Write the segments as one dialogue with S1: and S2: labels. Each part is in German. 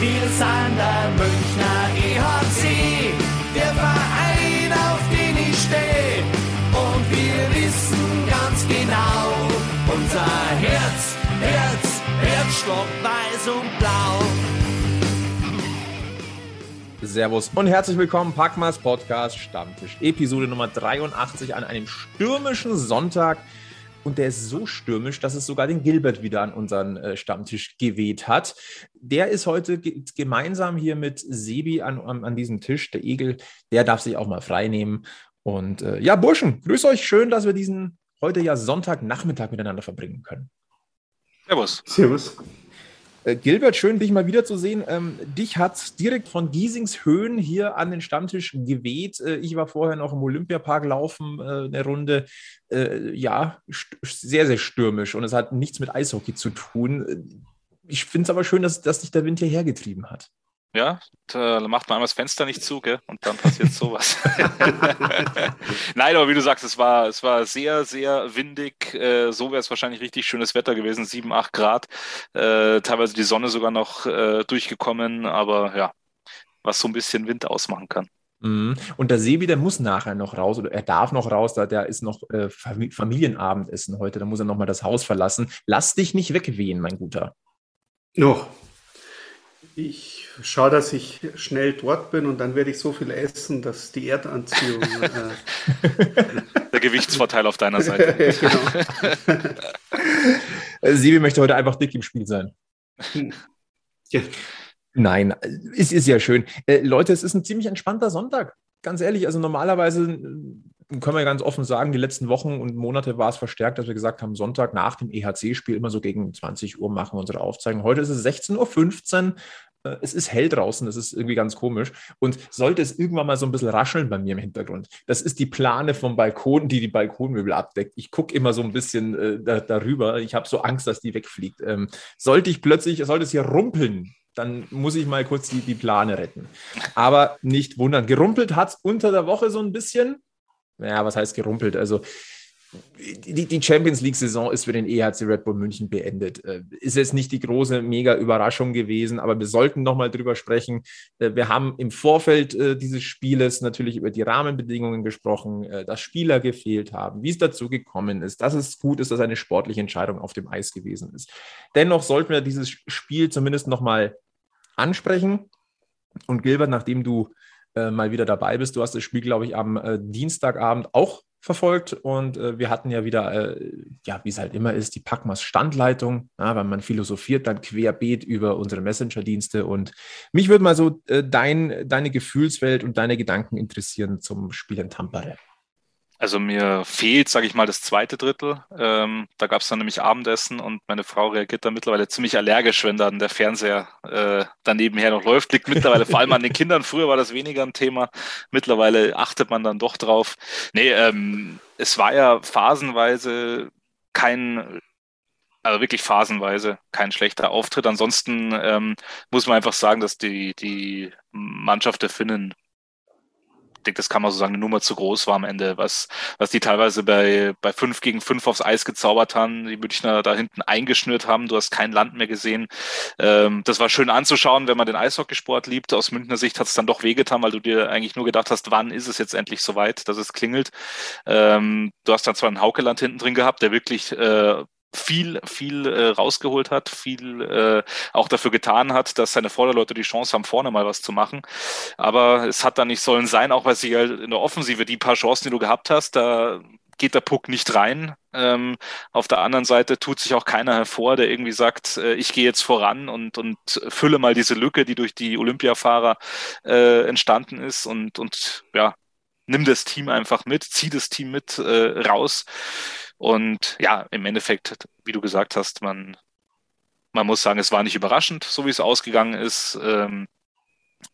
S1: Wir sind der Münchner EHC, der Verein, auf den ich stehe. Und wir wissen ganz genau, unser Herz, Herz, Herzstock weiß und blau.
S2: Servus und herzlich willkommen, Packmas Podcast Stammtisch, Episode Nummer 83 an einem stürmischen Sonntag. Und der ist so stürmisch, dass es sogar den Gilbert wieder an unseren äh, Stammtisch geweht hat. Der ist heute ge gemeinsam hier mit Sebi an, an, an, diesem Tisch. Der Egel, der darf sich auch mal frei nehmen. Und äh, ja, Burschen, grüß euch. Schön, dass wir diesen heute ja Sonntagnachmittag miteinander verbringen können.
S3: Servus.
S2: Servus. Äh, Gilbert, schön, dich mal wiederzusehen. Ähm, dich hat direkt von Giesings Höhen hier an den Stammtisch geweht. Äh, ich war vorher noch im Olympiapark laufen, äh, eine Runde. Äh, ja, sehr, sehr stürmisch und es hat nichts mit Eishockey zu tun. Ich finde es aber schön, dass, dass dich der Wind hierher getrieben hat.
S3: Ja, da macht man einmal das Fenster nicht zu, gell? Und dann passiert sowas. Nein, aber wie du sagst, es war, es war sehr, sehr windig. Äh, so wäre es wahrscheinlich richtig schönes Wetter gewesen, 7, 8 Grad. Äh, teilweise die Sonne sogar noch äh, durchgekommen, aber ja, was so ein bisschen Wind ausmachen kann.
S2: Mhm. Und der Sebi, der muss nachher noch raus oder er darf noch raus, da der ist noch äh, Familienabendessen heute, da muss er noch mal das Haus verlassen. Lass dich nicht wegwehen, mein Guter.
S4: Noch. Ich schaue, dass ich schnell dort bin und dann werde ich so viel essen, dass die Erdanziehung.
S3: Äh Der Gewichtsvorteil auf deiner Seite. genau.
S2: Äh, Sibi möchte heute einfach dick im Spiel sein. Ja. Nein, es ist ja schön. Äh, Leute, es ist ein ziemlich entspannter Sonntag. Ganz ehrlich, also normalerweise äh, können wir ganz offen sagen, die letzten Wochen und Monate war es verstärkt, dass wir gesagt haben, Sonntag nach dem EHC-Spiel immer so gegen 20 Uhr machen wir unsere Aufzeichnung. Heute ist es 16.15 Uhr. Äh, es ist hell draußen, das ist irgendwie ganz komisch. Und sollte es irgendwann mal so ein bisschen rascheln bei mir im Hintergrund, das ist die Plane vom Balkon, die die Balkonmöbel abdeckt. Ich gucke immer so ein bisschen äh, da, darüber. Ich habe so Angst, dass die wegfliegt. Ähm, sollte ich plötzlich, sollte es hier rumpeln, dann muss ich mal kurz die, die Plane retten. Aber nicht wundern. Gerumpelt hat es unter der Woche so ein bisschen. Naja, was heißt gerumpelt? Also die, Champions League-Saison ist für den EHC Red Bull München beendet. Äh, ist jetzt nicht die große, mega Überraschung gewesen, aber wir sollten nochmal drüber sprechen. Äh, wir haben im Vorfeld äh, dieses Spieles natürlich über die Rahmenbedingungen gesprochen, dass Spieler gefehlt haben, wie es dazu gekommen ist, dass es gut ist, dass eine sportliche Entscheidung auf dem Eis gewesen ist. Dennoch sollten wir dieses Spiel zumindest nochmal ansprechen. Und Gilbert, nachdem du mal wieder dabei bist, du hast das Spiel, glaube ich, am Dienstagabend auch verfolgt und äh, wir hatten ja wieder, äh, ja, wie es halt immer ist, die Packmas Standleitung, ja, weil man philosophiert dann querbeet über unsere Messenger-Dienste und mich würde mal so äh, dein, deine Gefühlswelt und deine Gedanken interessieren zum Spiel in Tampere.
S3: Also mir fehlt, sage ich mal, das zweite Drittel. Ähm, da gab es dann nämlich Abendessen und meine Frau reagiert da mittlerweile ziemlich allergisch, wenn dann der Fernseher äh, danebenher noch läuft. Liegt mittlerweile vor allem an den Kindern. Früher war das weniger ein Thema. Mittlerweile achtet man dann doch drauf. Nee, ähm, es war ja phasenweise kein also wirklich phasenweise kein schlechter Auftritt. Ansonsten ähm, muss man einfach sagen, dass die, die Mannschaft der Finnen denke, das kann man so sagen, eine Nummer zu groß war am Ende, was, was die teilweise bei, bei 5 gegen 5 aufs Eis gezaubert haben, die Münchner da hinten eingeschnürt haben, du hast kein Land mehr gesehen. Ähm, das war schön anzuschauen, wenn man den Eishockeysport liebt. Aus Münchner Sicht hat es dann doch wehgetan, weil du dir eigentlich nur gedacht hast, wann ist es jetzt endlich soweit, dass es klingelt. Ähm, du hast dann zwar einen Haukeland hinten drin gehabt, der wirklich äh, viel, viel äh, rausgeholt hat, viel äh, auch dafür getan hat, dass seine Vorderleute die Chance haben, vorne mal was zu machen. Aber es hat dann nicht sollen sein, auch weil sie halt in der Offensive die paar Chancen, die du gehabt hast, da geht der Puck nicht rein. Ähm, auf der anderen Seite tut sich auch keiner hervor, der irgendwie sagt, äh, ich gehe jetzt voran und, und fülle mal diese Lücke, die durch die Olympiafahrer äh, entstanden ist und, und ja, nimm das Team einfach mit, zieh das Team mit äh, raus. Und ja, im Endeffekt, wie du gesagt hast, man, man muss sagen, es war nicht überraschend, so wie es ausgegangen ist. Ähm,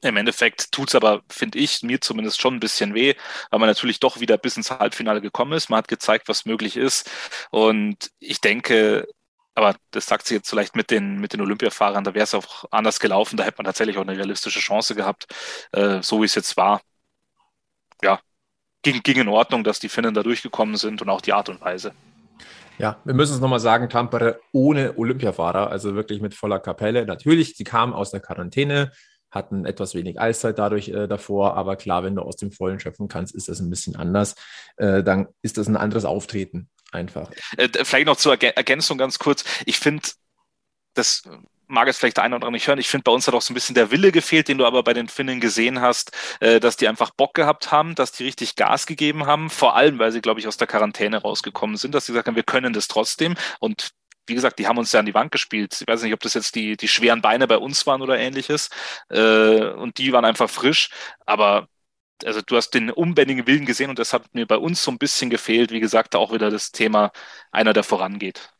S3: im Endeffekt tut es aber, finde ich, mir zumindest schon ein bisschen weh, weil man natürlich doch wieder bis ins Halbfinale gekommen ist. Man hat gezeigt, was möglich ist. Und ich denke, aber das sagt sie jetzt vielleicht mit den, mit den Olympiafahrern, da wäre es auch anders gelaufen. Da hätte man tatsächlich auch eine realistische Chance gehabt, äh, so wie es jetzt war. Ja, ging, ging in Ordnung, dass die Finnen da durchgekommen sind und auch die Art und Weise.
S2: Ja, wir müssen es nochmal sagen, Tampere ohne Olympiafahrer, also wirklich mit voller Kapelle. Natürlich, sie kamen aus der Quarantäne, hatten etwas wenig Eiszeit dadurch äh, davor, aber klar, wenn du aus dem Vollen schöpfen kannst, ist das ein bisschen anders. Äh, dann ist das ein anderes Auftreten einfach.
S3: Äh, vielleicht noch zur Ergänzung ganz kurz. Ich finde, das mag es vielleicht der eine oder andere nicht hören. Ich finde, bei uns hat auch so ein bisschen der Wille gefehlt, den du aber bei den Finnen gesehen hast, äh, dass die einfach Bock gehabt haben, dass die richtig Gas gegeben haben. Vor allem, weil sie, glaube ich, aus der Quarantäne rausgekommen sind, dass sie gesagt haben, wir können das trotzdem. Und wie gesagt, die haben uns ja an die Wand gespielt. Ich weiß nicht, ob das jetzt die, die schweren Beine bei uns waren oder ähnliches. Äh, und die waren einfach frisch. Aber also du hast den unbändigen Willen gesehen und das hat mir bei uns so ein bisschen gefehlt. Wie gesagt, auch wieder das Thema einer, der vorangeht.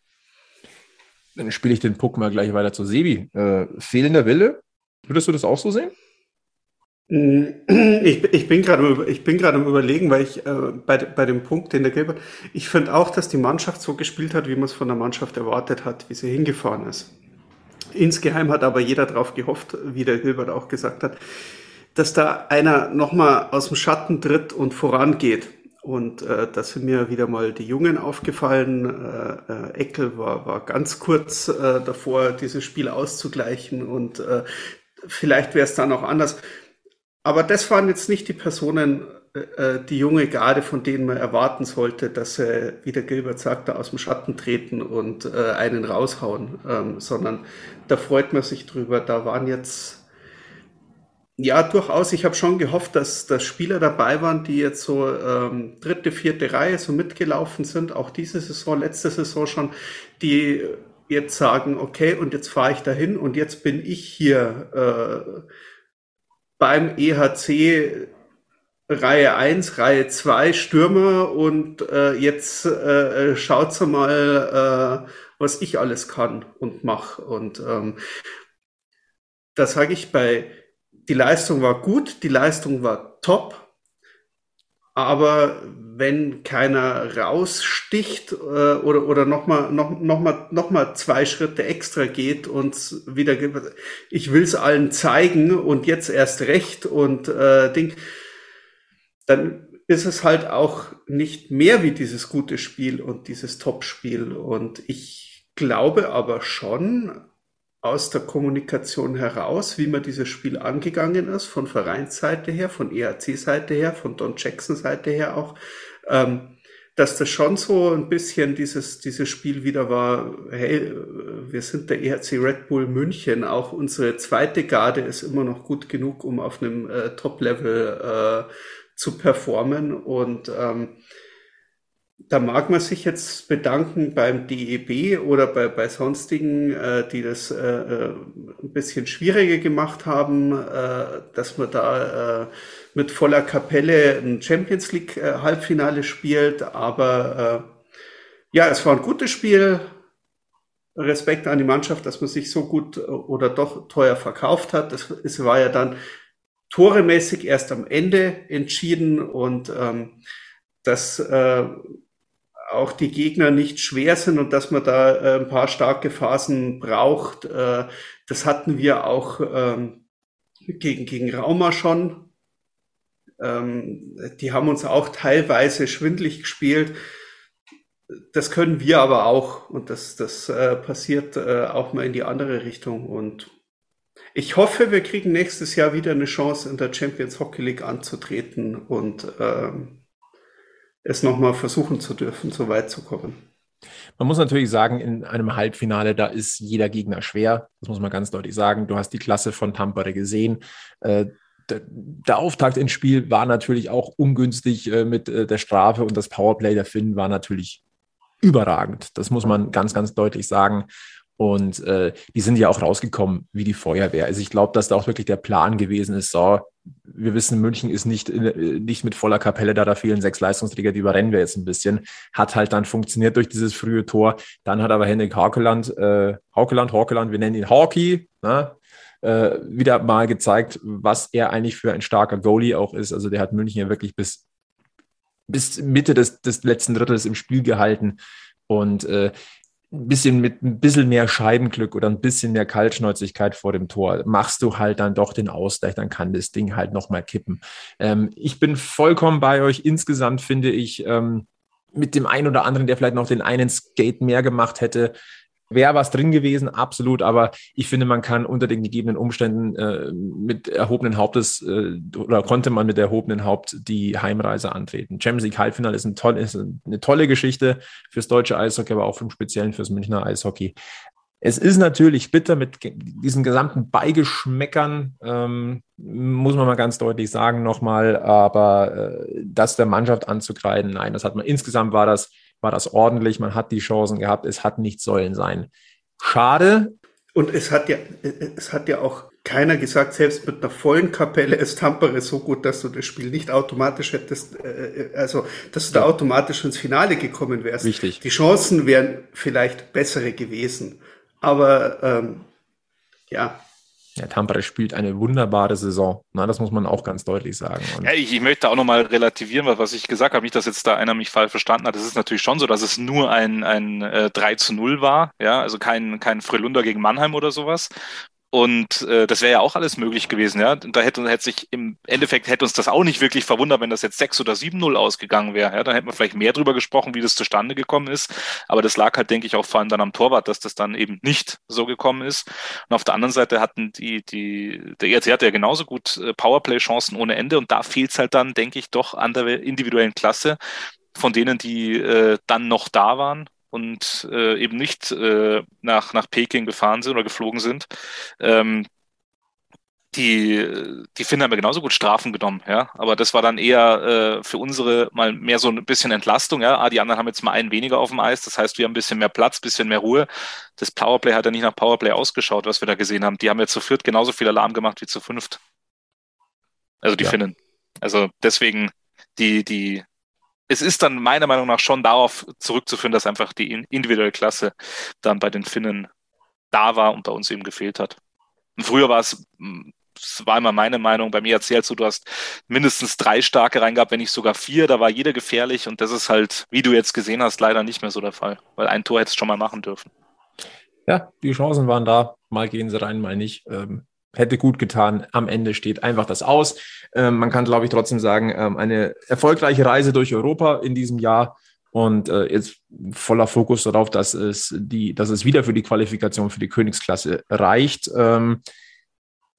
S2: Dann spiele ich den Puck mal gleich weiter zu Sebi. Äh, fehlender Wille, würdest du das auch so sehen?
S4: Mm, ich, ich bin gerade ich bin gerade am überlegen, weil ich äh, bei, bei dem Punkt, den der Gilbert, ich finde auch, dass die Mannschaft so gespielt hat, wie man es von der Mannschaft erwartet hat, wie sie hingefahren ist. Insgeheim hat aber jeder darauf gehofft, wie der Gilbert auch gesagt hat, dass da einer nochmal aus dem Schatten tritt und vorangeht. Und äh, da sind mir wieder mal die Jungen aufgefallen. Äh, äh, Eckel war, war ganz kurz äh, davor, dieses Spiel auszugleichen und äh, vielleicht wäre es dann auch anders. Aber das waren jetzt nicht die Personen, äh, äh, die junge Garde, von denen man erwarten sollte, dass sie, wie der Gilbert sagte, aus dem Schatten treten und äh, einen raushauen, ähm, sondern da freut man sich drüber. Da waren jetzt ja, durchaus. Ich habe schon gehofft, dass, dass Spieler dabei waren, die jetzt so ähm, dritte, vierte Reihe so mitgelaufen sind, auch diese Saison, letzte Saison schon, die jetzt sagen, okay, und jetzt fahre ich dahin und jetzt bin ich hier äh, beim EHC Reihe 1, Reihe 2 Stürmer und äh, jetzt äh, schaut's mal, äh, was ich alles kann und mache. Und ähm, da sage ich bei die Leistung war gut, die Leistung war top, aber wenn keiner raussticht äh, oder, oder nochmal noch, noch mal, noch mal zwei Schritte extra geht und wieder, ich will es allen zeigen und jetzt erst recht und äh, Ding, dann ist es halt auch nicht mehr wie dieses gute Spiel und dieses Top-Spiel. Und ich glaube aber schon, aus der Kommunikation heraus, wie man dieses Spiel angegangen ist, von Vereinsseite her, von ERC-Seite her, von Don Jackson-Seite her auch, ähm, dass das schon so ein bisschen dieses, dieses Spiel wieder war, hey, wir sind der ERC Red Bull München, auch unsere zweite Garde ist immer noch gut genug, um auf einem äh, Top-Level äh, zu performen und ähm, da mag man sich jetzt bedanken beim DEB oder bei, bei sonstigen, äh, die das äh, äh, ein bisschen schwieriger gemacht haben, äh, dass man da äh, mit voller Kapelle ein Champions League äh, Halbfinale spielt. Aber äh, ja, es war ein gutes Spiel. Respekt an die Mannschaft, dass man sich so gut äh, oder doch teuer verkauft hat. Das, es war ja dann toremäßig erst am Ende entschieden und ähm, das äh, auch die Gegner nicht schwer sind und dass man da äh, ein paar starke Phasen braucht. Äh, das hatten wir auch ähm, gegen, gegen Rauma schon. Ähm, die haben uns auch teilweise schwindlig gespielt. Das können wir aber auch und das, das äh, passiert auch mal in die andere Richtung. Und ich hoffe, wir kriegen nächstes Jahr wieder eine Chance, in der Champions Hockey League anzutreten und ähm, es nochmal versuchen zu dürfen, so weit zu kommen.
S2: Man muss natürlich sagen, in einem Halbfinale, da ist jeder Gegner schwer. Das muss man ganz deutlich sagen. Du hast die Klasse von Tampere gesehen. Äh, der Auftakt ins Spiel war natürlich auch ungünstig äh, mit äh, der Strafe und das Powerplay der Finn war natürlich überragend. Das muss man ganz, ganz deutlich sagen. Und äh, die sind ja auch rausgekommen wie die Feuerwehr. Also ich glaube, dass da auch wirklich der Plan gewesen ist, so, wir wissen, München ist nicht, äh, nicht mit voller Kapelle da, da fehlen sechs Leistungsträger, die überrennen wir jetzt ein bisschen. Hat halt dann funktioniert durch dieses frühe Tor. Dann hat aber Henrik Haukeland, äh, Haukeland, Haukeland, wir nennen ihn Hawkey, ne? äh, wieder mal gezeigt, was er eigentlich für ein starker Goalie auch ist. Also der hat München ja wirklich bis, bis Mitte des, des letzten Drittels im Spiel gehalten. Und äh, ein bisschen mit ein bisschen mehr Scheibenglück oder ein bisschen mehr Kaltschnäuzigkeit vor dem Tor machst du halt dann doch den Ausgleich, dann kann das Ding halt nochmal kippen. Ähm, ich bin vollkommen bei euch. Insgesamt finde ich, ähm, mit dem einen oder anderen, der vielleicht noch den einen Skate mehr gemacht hätte, wäre was drin gewesen, absolut. Aber ich finde, man kann unter den gegebenen Umständen äh, mit erhobenen Hauptes äh, oder konnte man mit erhobenen Haupt die Heimreise antreten. Champions League Halbfinale ist, ein toll, ist eine tolle Geschichte fürs deutsche Eishockey, aber auch im Speziellen fürs Münchner Eishockey. Es ist natürlich bitter mit diesen gesamten Beigeschmäckern, ähm, muss man mal ganz deutlich sagen nochmal, aber äh, das der Mannschaft anzukreiden, nein, das hat man insgesamt war das, war das ordentlich, man hat die Chancen gehabt, es hat nicht sollen sein. Schade.
S4: Und es hat ja, es hat ja auch keiner gesagt, selbst mit einer vollen Kapelle ist Tampere so gut, dass du das Spiel nicht automatisch hättest, äh, äh also dass du ja. da automatisch ins Finale gekommen wärst.
S2: Wichtig.
S4: Die Chancen wären vielleicht bessere gewesen. Aber ähm, ja.
S2: Ja, Tampere spielt eine wunderbare Saison. Na, das muss man auch ganz deutlich sagen.
S3: Ja, ich, ich, möchte auch nochmal relativieren, was ich gesagt habe. Nicht, dass jetzt da einer mich falsch verstanden hat. Es ist natürlich schon so, dass es nur ein, ein äh, 3 zu 0 war. Ja, also kein, kein Frölunder gegen Mannheim oder sowas. Und äh, das wäre ja auch alles möglich gewesen, ja. Da hätte, hätte sich im Endeffekt hätte uns das auch nicht wirklich verwundert, wenn das jetzt 6 oder 7-0 ausgegangen wäre. Ja, dann hätten wir vielleicht mehr drüber gesprochen, wie das zustande gekommen ist. Aber das lag halt, denke ich, auch vor allem dann am Torwart, dass das dann eben nicht so gekommen ist. Und auf der anderen Seite hatten die, die, der ERC hatte ja genauso gut äh, Powerplay-Chancen ohne Ende. Und da fehlt es halt dann, denke ich, doch an der individuellen Klasse von denen, die äh, dann noch da waren und äh, eben nicht äh, nach, nach Peking gefahren sind oder geflogen sind. Ähm, die, die Finnen haben ja genauso gut Strafen genommen, ja. Aber das war dann eher äh, für unsere mal mehr so ein bisschen Entlastung, ja. Ah, die anderen haben jetzt mal einen weniger auf dem Eis. Das heißt, wir haben ein bisschen mehr Platz, ein bisschen mehr Ruhe. Das Powerplay hat ja nicht nach Powerplay ausgeschaut, was wir da gesehen haben. Die haben jetzt zu viert genauso viel Alarm gemacht wie zu fünft. Also die ja. Finnen. Also deswegen, die, die, es ist dann meiner Meinung nach schon darauf zurückzuführen, dass einfach die individuelle Klasse dann bei den Finnen da war und bei uns eben gefehlt hat. Und früher war es, das war immer meine Meinung, bei mir erzählst du, du hast mindestens drei starke reingehabt, wenn nicht sogar vier, da war jeder gefährlich und das ist halt, wie du jetzt gesehen hast, leider nicht mehr so der Fall, weil ein Tor hättest du schon mal machen dürfen.
S2: Ja, die Chancen waren da, mal gehen sie rein, mal nicht. Ähm, hätte gut getan. Am Ende steht einfach das aus. Ähm, man kann, glaube ich, trotzdem sagen, ähm, eine erfolgreiche Reise durch Europa in diesem Jahr und äh, jetzt voller Fokus darauf, dass es die, dass es wieder für die Qualifikation für die Königsklasse reicht. Ähm,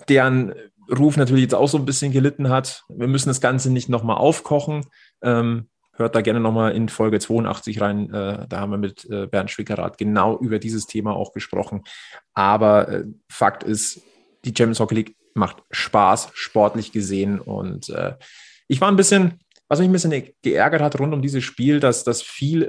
S2: deren Ruf natürlich jetzt auch so ein bisschen gelitten hat. Wir müssen das Ganze nicht nochmal aufkochen. Ähm, hört da gerne nochmal in Folge 82 rein. Äh, da haben wir mit äh, Bernd Schwickerath genau über dieses Thema auch gesprochen. Aber äh, Fakt ist, die Champions Hockey League macht Spaß, sportlich gesehen. Und äh, ich war ein bisschen, was mich ein bisschen geärgert hat rund um dieses Spiel, dass das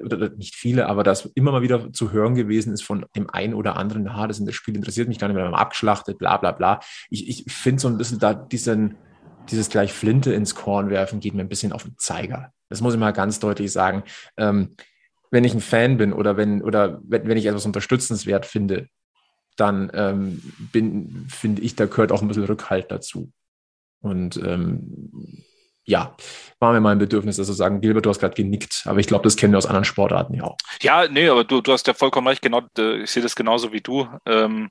S2: oder nicht viele, aber das immer mal wieder zu hören gewesen ist von dem einen oder anderen, das, das Spiel interessiert mich gar nicht mehr, wir haben abgeschlachtet, bla bla bla. Ich, ich finde so ein bisschen da diesen, dieses gleich Flinte ins Korn werfen, geht mir ein bisschen auf den Zeiger. Das muss ich mal ganz deutlich sagen. Ähm, wenn ich ein Fan bin oder wenn, oder wenn, wenn ich etwas unterstützenswert finde, dann ähm, bin, finde ich, da gehört auch ein bisschen Rückhalt dazu. Und ähm, ja, war mir mal ein Bedürfnis, dass also sagen, Gilbert, du hast gerade genickt, aber ich glaube, das kennen wir aus anderen Sportarten ja auch.
S3: Ja, nee, aber du, du hast ja vollkommen recht, genau, ich sehe das genauso wie du. Ähm,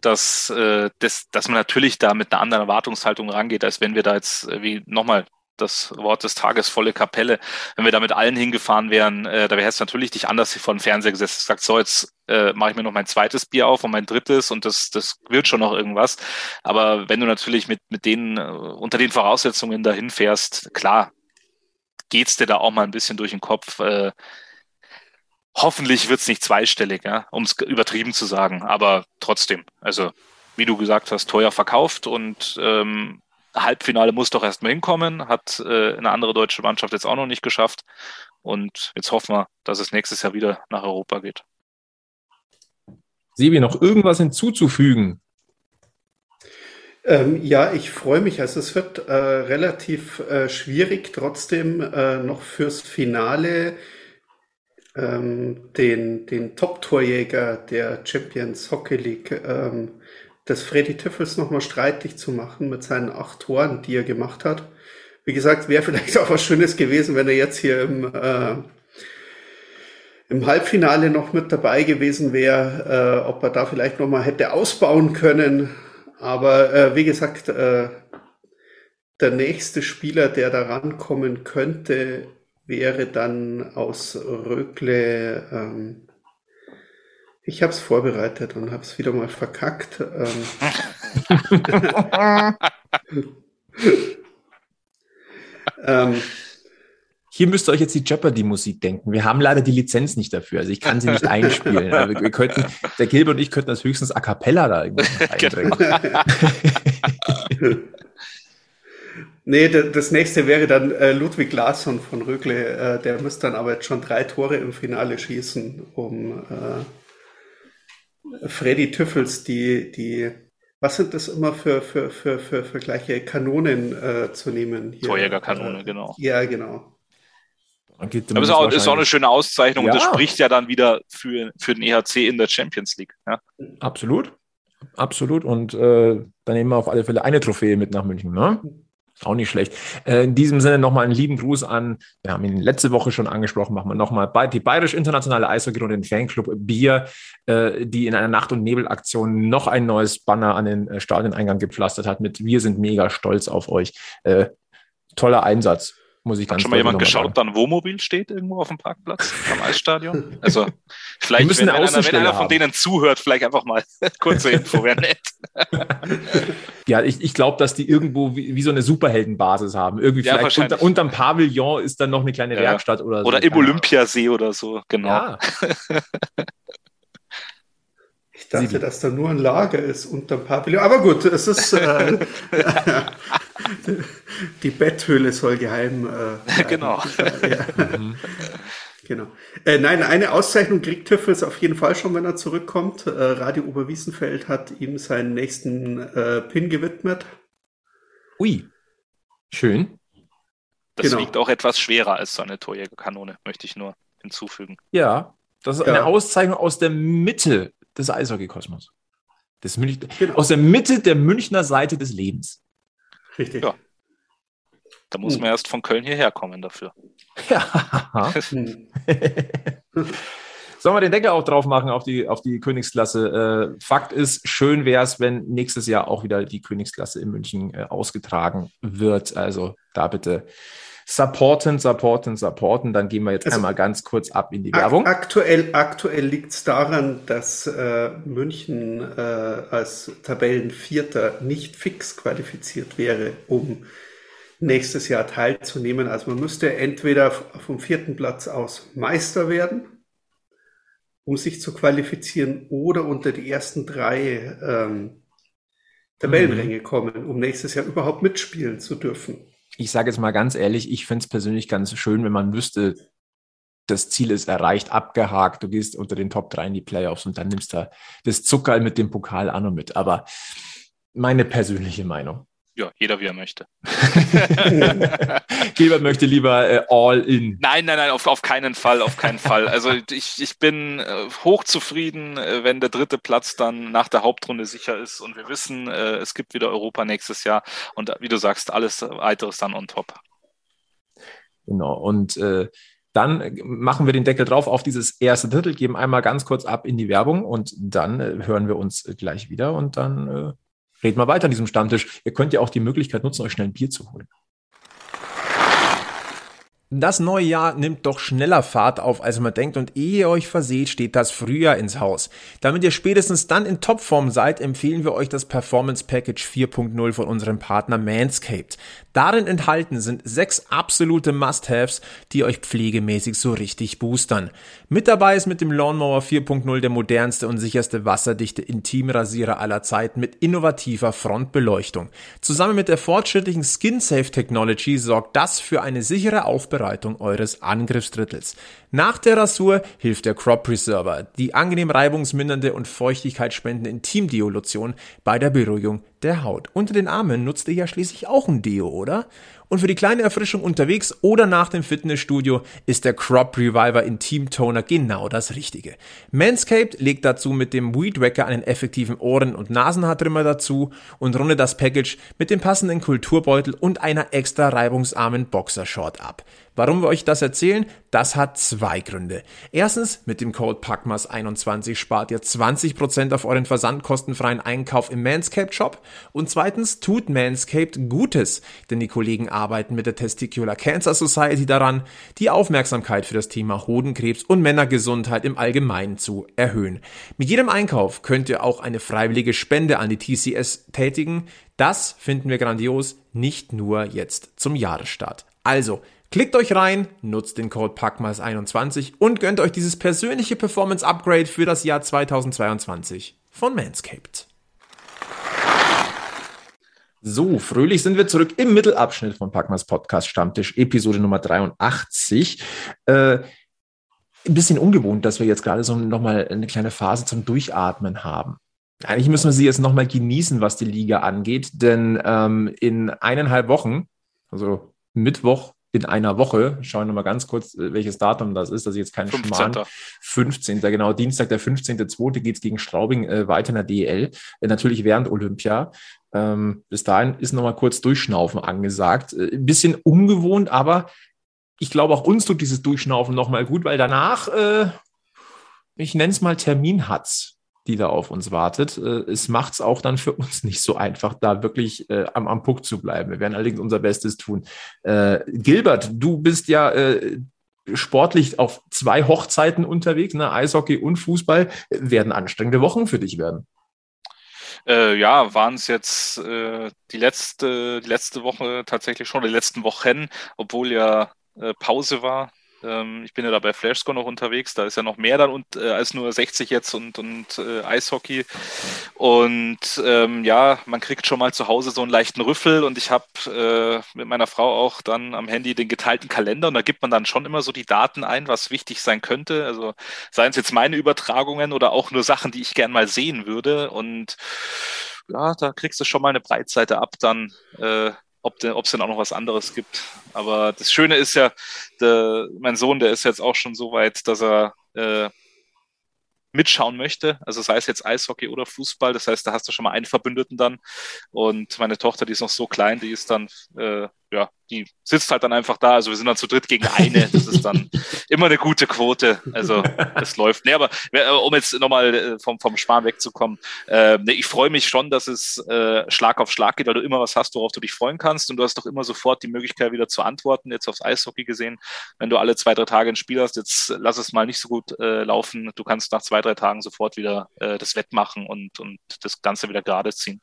S3: dass, äh, das, dass man natürlich da mit einer anderen Erwartungshaltung rangeht, als wenn wir da jetzt, äh, wie nochmal, das Wort des Tages, volle Kapelle. Wenn wir da mit allen hingefahren wären, äh, da wäre es natürlich dich anders hier vor den Fernseher gesetzt. Sagt, so, jetzt äh, mache ich mir noch mein zweites Bier auf und mein drittes und das, das wird schon noch irgendwas. Aber wenn du natürlich mit, mit denen, äh, unter den Voraussetzungen dahin fährst, klar, geht's dir da auch mal ein bisschen durch den Kopf. Äh, hoffentlich wird's nicht zweistellig, ja, um es übertrieben zu sagen, aber trotzdem, also wie du gesagt hast, teuer verkauft und ähm, Halbfinale muss doch erstmal hinkommen, hat äh, eine andere deutsche Mannschaft jetzt auch noch nicht geschafft. Und jetzt hoffen wir, dass es nächstes Jahr wieder nach Europa geht.
S2: Sebi, noch irgendwas hinzuzufügen?
S4: Ähm, ja, ich freue mich. Also es wird äh, relativ äh, schwierig, trotzdem äh, noch fürs Finale ähm, den, den Top-Torjäger der Champions Hockey League ähm, des Freddy Tiffels nochmal streitig zu machen mit seinen acht Toren, die er gemacht hat. Wie gesagt, wäre vielleicht auch was Schönes gewesen, wenn er jetzt hier im, äh, im Halbfinale noch mit dabei gewesen wäre, äh, ob er da vielleicht nochmal hätte ausbauen können. Aber äh, wie gesagt, äh, der nächste Spieler, der da rankommen könnte, wäre dann aus Rökle, ähm, ich habe es vorbereitet und habe es wieder mal verkackt. Ähm,
S2: ähm, hier müsst ihr euch jetzt die Jeopardy-Musik denken. Wir haben leider die Lizenz nicht dafür. Also ich kann sie nicht einspielen. wir, wir, könnten, der Gilbert und ich könnten das höchstens a cappella da irgendwo
S4: genau. nee, das nächste wäre dann äh, Ludwig Larsson von Rögle. Äh, der müsste dann aber jetzt schon drei Tore im Finale schießen, um äh, Freddy Tüffels die, die was sind das immer für, für, für, für, für gleiche Kanonen äh, zu nehmen?
S3: Torjägerkanone, äh, genau.
S4: Ja, genau.
S3: Aber es ist auch, ist auch eine schöne Auszeichnung ja. und das spricht ja dann wieder für, für den EHC in der Champions League. Ja.
S2: Absolut. Absolut. Und äh, dann nehmen wir auf alle Fälle eine Trophäe mit nach München. Ne? Auch nicht schlecht. Äh, in diesem Sinne nochmal einen lieben Gruß an, wir haben ihn letzte Woche schon angesprochen, machen wir nochmal bei, die Bayerisch Internationale Eishockey und den Fanclub Bier, äh, die in einer Nacht- und Nebelaktion noch ein neues Banner an den äh, Stadioneingang gepflastert hat mit Wir sind mega stolz auf euch. Toller Einsatz muss ich ganz
S3: Hat schon mal jemand geschaut, ob da ein Wohnmobil steht irgendwo auf dem Parkplatz am Eisstadion? Also vielleicht, wenn, wenn, einer, wenn einer von denen zuhört, vielleicht einfach mal kurze Info, wäre nett.
S2: ja, ich, ich glaube, dass die irgendwo wie, wie, so eine Superheldenbasis haben. Irgendwie ja, vielleicht unter, unterm Pavillon ist dann noch eine kleine ja. Werkstatt oder so.
S3: Oder im Olympiasee oder so, genau. Ja.
S4: Ich dachte, Sieben. dass da nur ein Lager ist unter dem Pavillon. Aber gut, es ist. Äh, die Betthöhle soll geheim.
S3: Äh, genau. Ja.
S4: Mhm. Genau. Äh, nein, eine Auszeichnung kriegt Tüffels auf jeden Fall schon, wenn er zurückkommt. Äh, Radio Oberwiesenfeld hat ihm seinen nächsten äh, Pin gewidmet.
S2: Ui. Schön.
S3: Das genau. wiegt auch etwas schwerer als so eine Torjägerkanone, möchte ich nur hinzufügen.
S2: Ja, das ist eine ja. Auszeichnung aus der Mitte des Eishockeykosmos. Des genau. Aus der Mitte der Münchner Seite des Lebens.
S4: Richtig. Ja.
S3: Da muss hm. man erst von Köln hierher kommen dafür.
S2: Ja. Hm. Sollen wir den Deckel auch drauf machen auf die, auf die Königsklasse? Äh, Fakt ist, schön wäre es, wenn nächstes Jahr auch wieder die Königsklasse in München äh, ausgetragen wird. Also da bitte supporten, supporten, supporten. Dann gehen wir jetzt also einmal ganz kurz ab in die Werbung.
S4: Aktuell, aktuell liegt es daran, dass äh, München äh, als Tabellenvierter nicht fix qualifiziert wäre, um nächstes Jahr teilzunehmen. Also man müsste entweder vom vierten Platz aus Meister werden, um sich zu qualifizieren, oder unter die ersten drei ähm, Tabellenränge mhm. kommen, um nächstes Jahr überhaupt mitspielen zu dürfen
S2: ich sage jetzt mal ganz ehrlich, ich finde es persönlich ganz schön, wenn man wüsste, das Ziel ist erreicht, abgehakt, du gehst unter den Top 3 in die Playoffs und dann nimmst du das Zuckerl mit dem Pokal an und mit. Aber meine persönliche Meinung.
S3: Ja, jeder wie er möchte.
S2: Gilbert möchte lieber äh, all in.
S3: Nein, nein, nein, auf, auf keinen Fall, auf keinen Fall. Also ich, ich bin äh, hochzufrieden, äh, wenn der dritte Platz dann nach der Hauptrunde sicher ist und wir wissen, äh, es gibt wieder Europa nächstes Jahr und wie du sagst, alles weitere ist dann on top.
S2: Genau, und äh, dann machen wir den Deckel drauf auf dieses erste Drittel, geben einmal ganz kurz ab in die Werbung und dann äh, hören wir uns gleich wieder und dann reden wir weiter an diesem Stammtisch. Ihr könnt ja auch die Möglichkeit nutzen, euch schnell ein Bier zu holen. Das neue Jahr nimmt doch schneller Fahrt auf, als man denkt und ehe ihr euch verseht, steht das Frühjahr ins Haus. Damit ihr spätestens dann in Topform seid, empfehlen wir euch das Performance Package 4.0 von unserem Partner Manscaped. Darin enthalten sind sechs absolute Must-Haves, die euch pflegemäßig so richtig boostern. Mit dabei ist mit dem Lawnmower 4.0 der modernste und sicherste wasserdichte Intimrasierer aller Zeiten mit innovativer Frontbeleuchtung. Zusammen mit der fortschrittlichen Skin Safe Technology sorgt das für eine sichere Aufbereitung Vorbereitung eures Angriffsdrittels. Nach der Rasur hilft der Crop Preserver, die angenehm reibungsmindernde und feuchtigkeitsspendende Intimdeo-Lotion bei der Beruhigung der Haut. Unter den Armen nutzt ihr ja schließlich auch ein Deo, oder? Und für die kleine Erfrischung unterwegs oder nach dem Fitnessstudio ist der Crop Reviver Intim Toner genau das Richtige. Manscaped legt dazu mit dem Weed Wacker einen effektiven Ohren- und Nasenhaartrimmer dazu und rundet das Package mit dem passenden Kulturbeutel und einer extra reibungsarmen Boxershort ab. Warum wir euch das erzählen? Das hat zwei Gründe. Erstens, mit dem Code PACMAS21 spart ihr 20% auf euren versandkostenfreien Einkauf im Manscaped Shop. Und zweitens, tut Manscaped Gutes, denn die Kollegen arbeiten mit der Testicular Cancer Society daran, die Aufmerksamkeit für das Thema Hodenkrebs und Männergesundheit im Allgemeinen zu erhöhen. Mit jedem Einkauf könnt ihr auch eine freiwillige Spende an die TCS tätigen. Das finden wir grandios, nicht nur jetzt zum Jahresstart. Also, Klickt euch rein, nutzt den Code PACMAS21 und gönnt euch dieses persönliche Performance Upgrade für das Jahr 2022 von Manscaped. So, fröhlich sind wir zurück im Mittelabschnitt von Packmas Podcast Stammtisch, Episode Nummer 83. Äh, ein bisschen ungewohnt, dass wir jetzt gerade so nochmal eine kleine Phase zum Durchatmen haben. Eigentlich müssen wir sie jetzt nochmal genießen, was die Liga angeht, denn ähm, in eineinhalb Wochen, also Mittwoch, in einer Woche. Schauen wir nochmal ganz kurz, äh, welches Datum das ist, dass ich jetzt keinen 15. Schmarrn. 15. Genau, Dienstag, der 15.2. geht es gegen Straubing äh, weiter in der DL. Äh, natürlich während Olympia. Ähm, bis dahin ist nochmal kurz Durchschnaufen angesagt. Äh, ein bisschen ungewohnt, aber ich glaube, auch uns tut dieses Durchschnaufen nochmal gut, weil danach, äh, ich nenne es mal Terminhatz die da auf uns wartet. Äh, es macht es auch dann für uns nicht so einfach, da wirklich äh, am, am Puck zu bleiben. Wir werden allerdings unser Bestes tun. Äh, Gilbert, du bist ja äh, sportlich auf zwei Hochzeiten unterwegs, ne? Eishockey und Fußball. Werden anstrengende Wochen für dich werden.
S3: Äh, ja, waren es jetzt äh, die letzte, die letzte Woche tatsächlich schon, die letzten Wochen, obwohl ja äh, Pause war ähm, ich bin ja da bei Flashscore noch unterwegs, da ist ja noch mehr dann und, äh, als nur 60 jetzt und, und äh, Eishockey. Und ähm, ja, man kriegt schon mal zu Hause so einen leichten Rüffel und ich habe äh, mit meiner Frau auch dann am Handy den geteilten Kalender und da gibt man dann schon immer so die Daten ein, was wichtig sein könnte. Also seien es jetzt meine Übertragungen oder auch nur Sachen, die ich gern mal sehen würde. Und ja, da kriegst du schon mal eine Breitseite ab, dann äh, ob es denn auch noch was anderes gibt. Aber das Schöne ist ja, der, mein Sohn, der ist jetzt auch schon so weit, dass er äh, mitschauen möchte. Also sei es jetzt Eishockey oder Fußball. Das heißt, da hast du schon mal einen Verbündeten dann. Und meine Tochter, die ist noch so klein, die ist dann äh, ja, die sitzt halt dann einfach da. Also wir sind dann zu dritt gegen eine. Das ist dann immer eine gute Quote. Also das läuft. Nee, aber äh, um jetzt nochmal äh, vom, vom Sparen wegzukommen, äh, nee, ich freue mich schon, dass es äh, Schlag auf Schlag geht, weil du immer was hast, worauf du dich freuen kannst. Und du hast doch immer sofort die Möglichkeit, wieder zu antworten, jetzt aufs Eishockey gesehen. Wenn du alle zwei, drei Tage ein Spiel hast, jetzt lass es mal nicht so gut äh, laufen. Du kannst nach zwei, drei Tagen sofort wieder äh, das Wettmachen und, und das Ganze wieder gerade ziehen.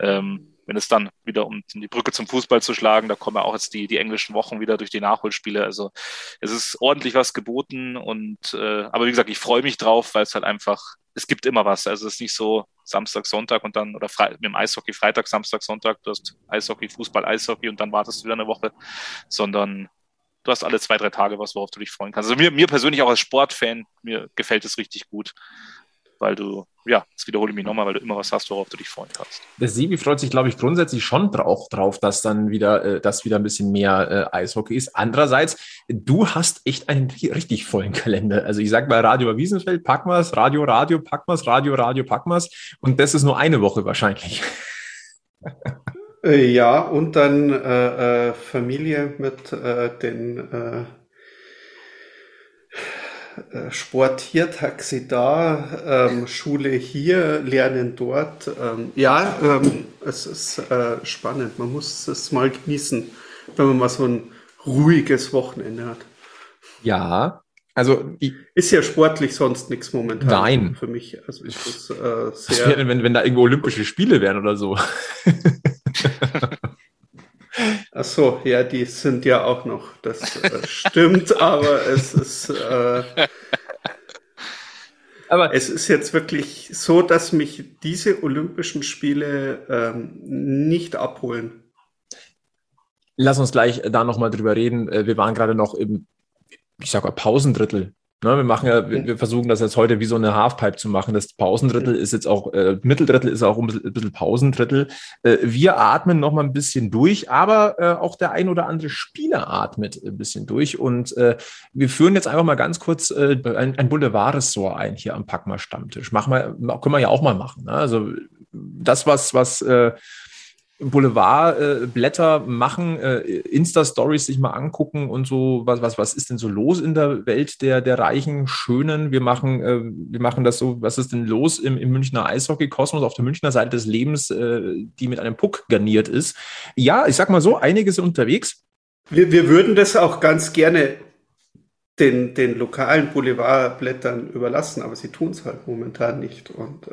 S3: Ähm, wenn es dann wieder um die Brücke zum Fußball zu schlagen, da kommen ja auch jetzt die, die englischen Wochen wieder durch die Nachholspiele. Also es ist ordentlich was geboten und äh, aber wie gesagt, ich freue mich drauf, weil es halt einfach, es gibt immer was. Also es ist nicht so Samstag, Sonntag und dann oder Fre mit dem Eishockey Freitag, Samstag, Sonntag, du hast Eishockey, Fußball, Eishockey und dann wartest du wieder eine Woche, sondern du hast alle zwei, drei Tage was, worauf du dich freuen kannst. Also mir, mir persönlich auch als Sportfan, mir gefällt es richtig gut weil du, ja, das wiederhole ich mich nochmal, weil du immer was hast, worauf du dich freuen kannst.
S2: Der Sebi freut sich, glaube ich, grundsätzlich schon drauf, drauf dass dann wieder, äh, dass wieder ein bisschen mehr äh, Eishockey ist. Andererseits, du hast echt einen richtig vollen Kalender. Also ich sage bei Radio Wiesenfeld, packen wir Radio, Radio, wir Radio, Radio, wir und das ist nur eine Woche wahrscheinlich.
S4: Äh, ja, und dann äh, äh, Familie mit äh, den Sport hier, Taxi da, ähm, Schule hier, Lernen dort. Ähm, ja, ähm, es ist äh, spannend. Man muss es mal genießen, wenn man mal so ein ruhiges Wochenende hat.
S2: Ja, also
S4: ich, ist ja sportlich sonst nichts momentan.
S2: Nein.
S4: Für mich. Also
S2: ich muss, äh, sehr. Wäre, wenn, wenn da irgendwo Olympische Spiele wären oder so.
S4: Ach so, ja, die sind ja auch noch. Das äh, stimmt, aber es ist. Äh, aber es ist jetzt wirklich so, dass mich diese Olympischen Spiele ähm, nicht abholen.
S2: Lass uns gleich da nochmal drüber reden. Äh, wir waren gerade noch im, ich sag mal, Pausendrittel Ne, wir machen ja, wir, wir, versuchen das jetzt heute wie so eine Halfpipe zu machen. Das Pausendrittel ist jetzt auch, äh, Mitteldrittel ist auch ein bisschen, Pausendrittel. Äh, wir atmen noch mal ein bisschen durch, aber äh, auch der ein oder andere Spieler atmet ein bisschen durch. Und äh, wir führen jetzt einfach mal ganz kurz äh, ein, ein Boulevard-Ressort ein hier am Packma Stammtisch. Machen wir, können wir ja auch mal machen. Ne? Also das, was, was äh, Boulevardblätter machen, äh, Insta-Stories sich mal angucken und so, was, was, was ist denn so los in der Welt der, der reichen, schönen? Wir machen, äh, wir machen das so, was ist denn los im, im Münchner Eishockey-Kosmos auf der Münchner Seite des Lebens, äh, die mit einem Puck garniert ist? Ja, ich sag mal so, einige sind unterwegs.
S4: Wir, wir würden das auch ganz gerne den, den lokalen Boulevardblättern überlassen, aber sie tun es halt momentan nicht. Und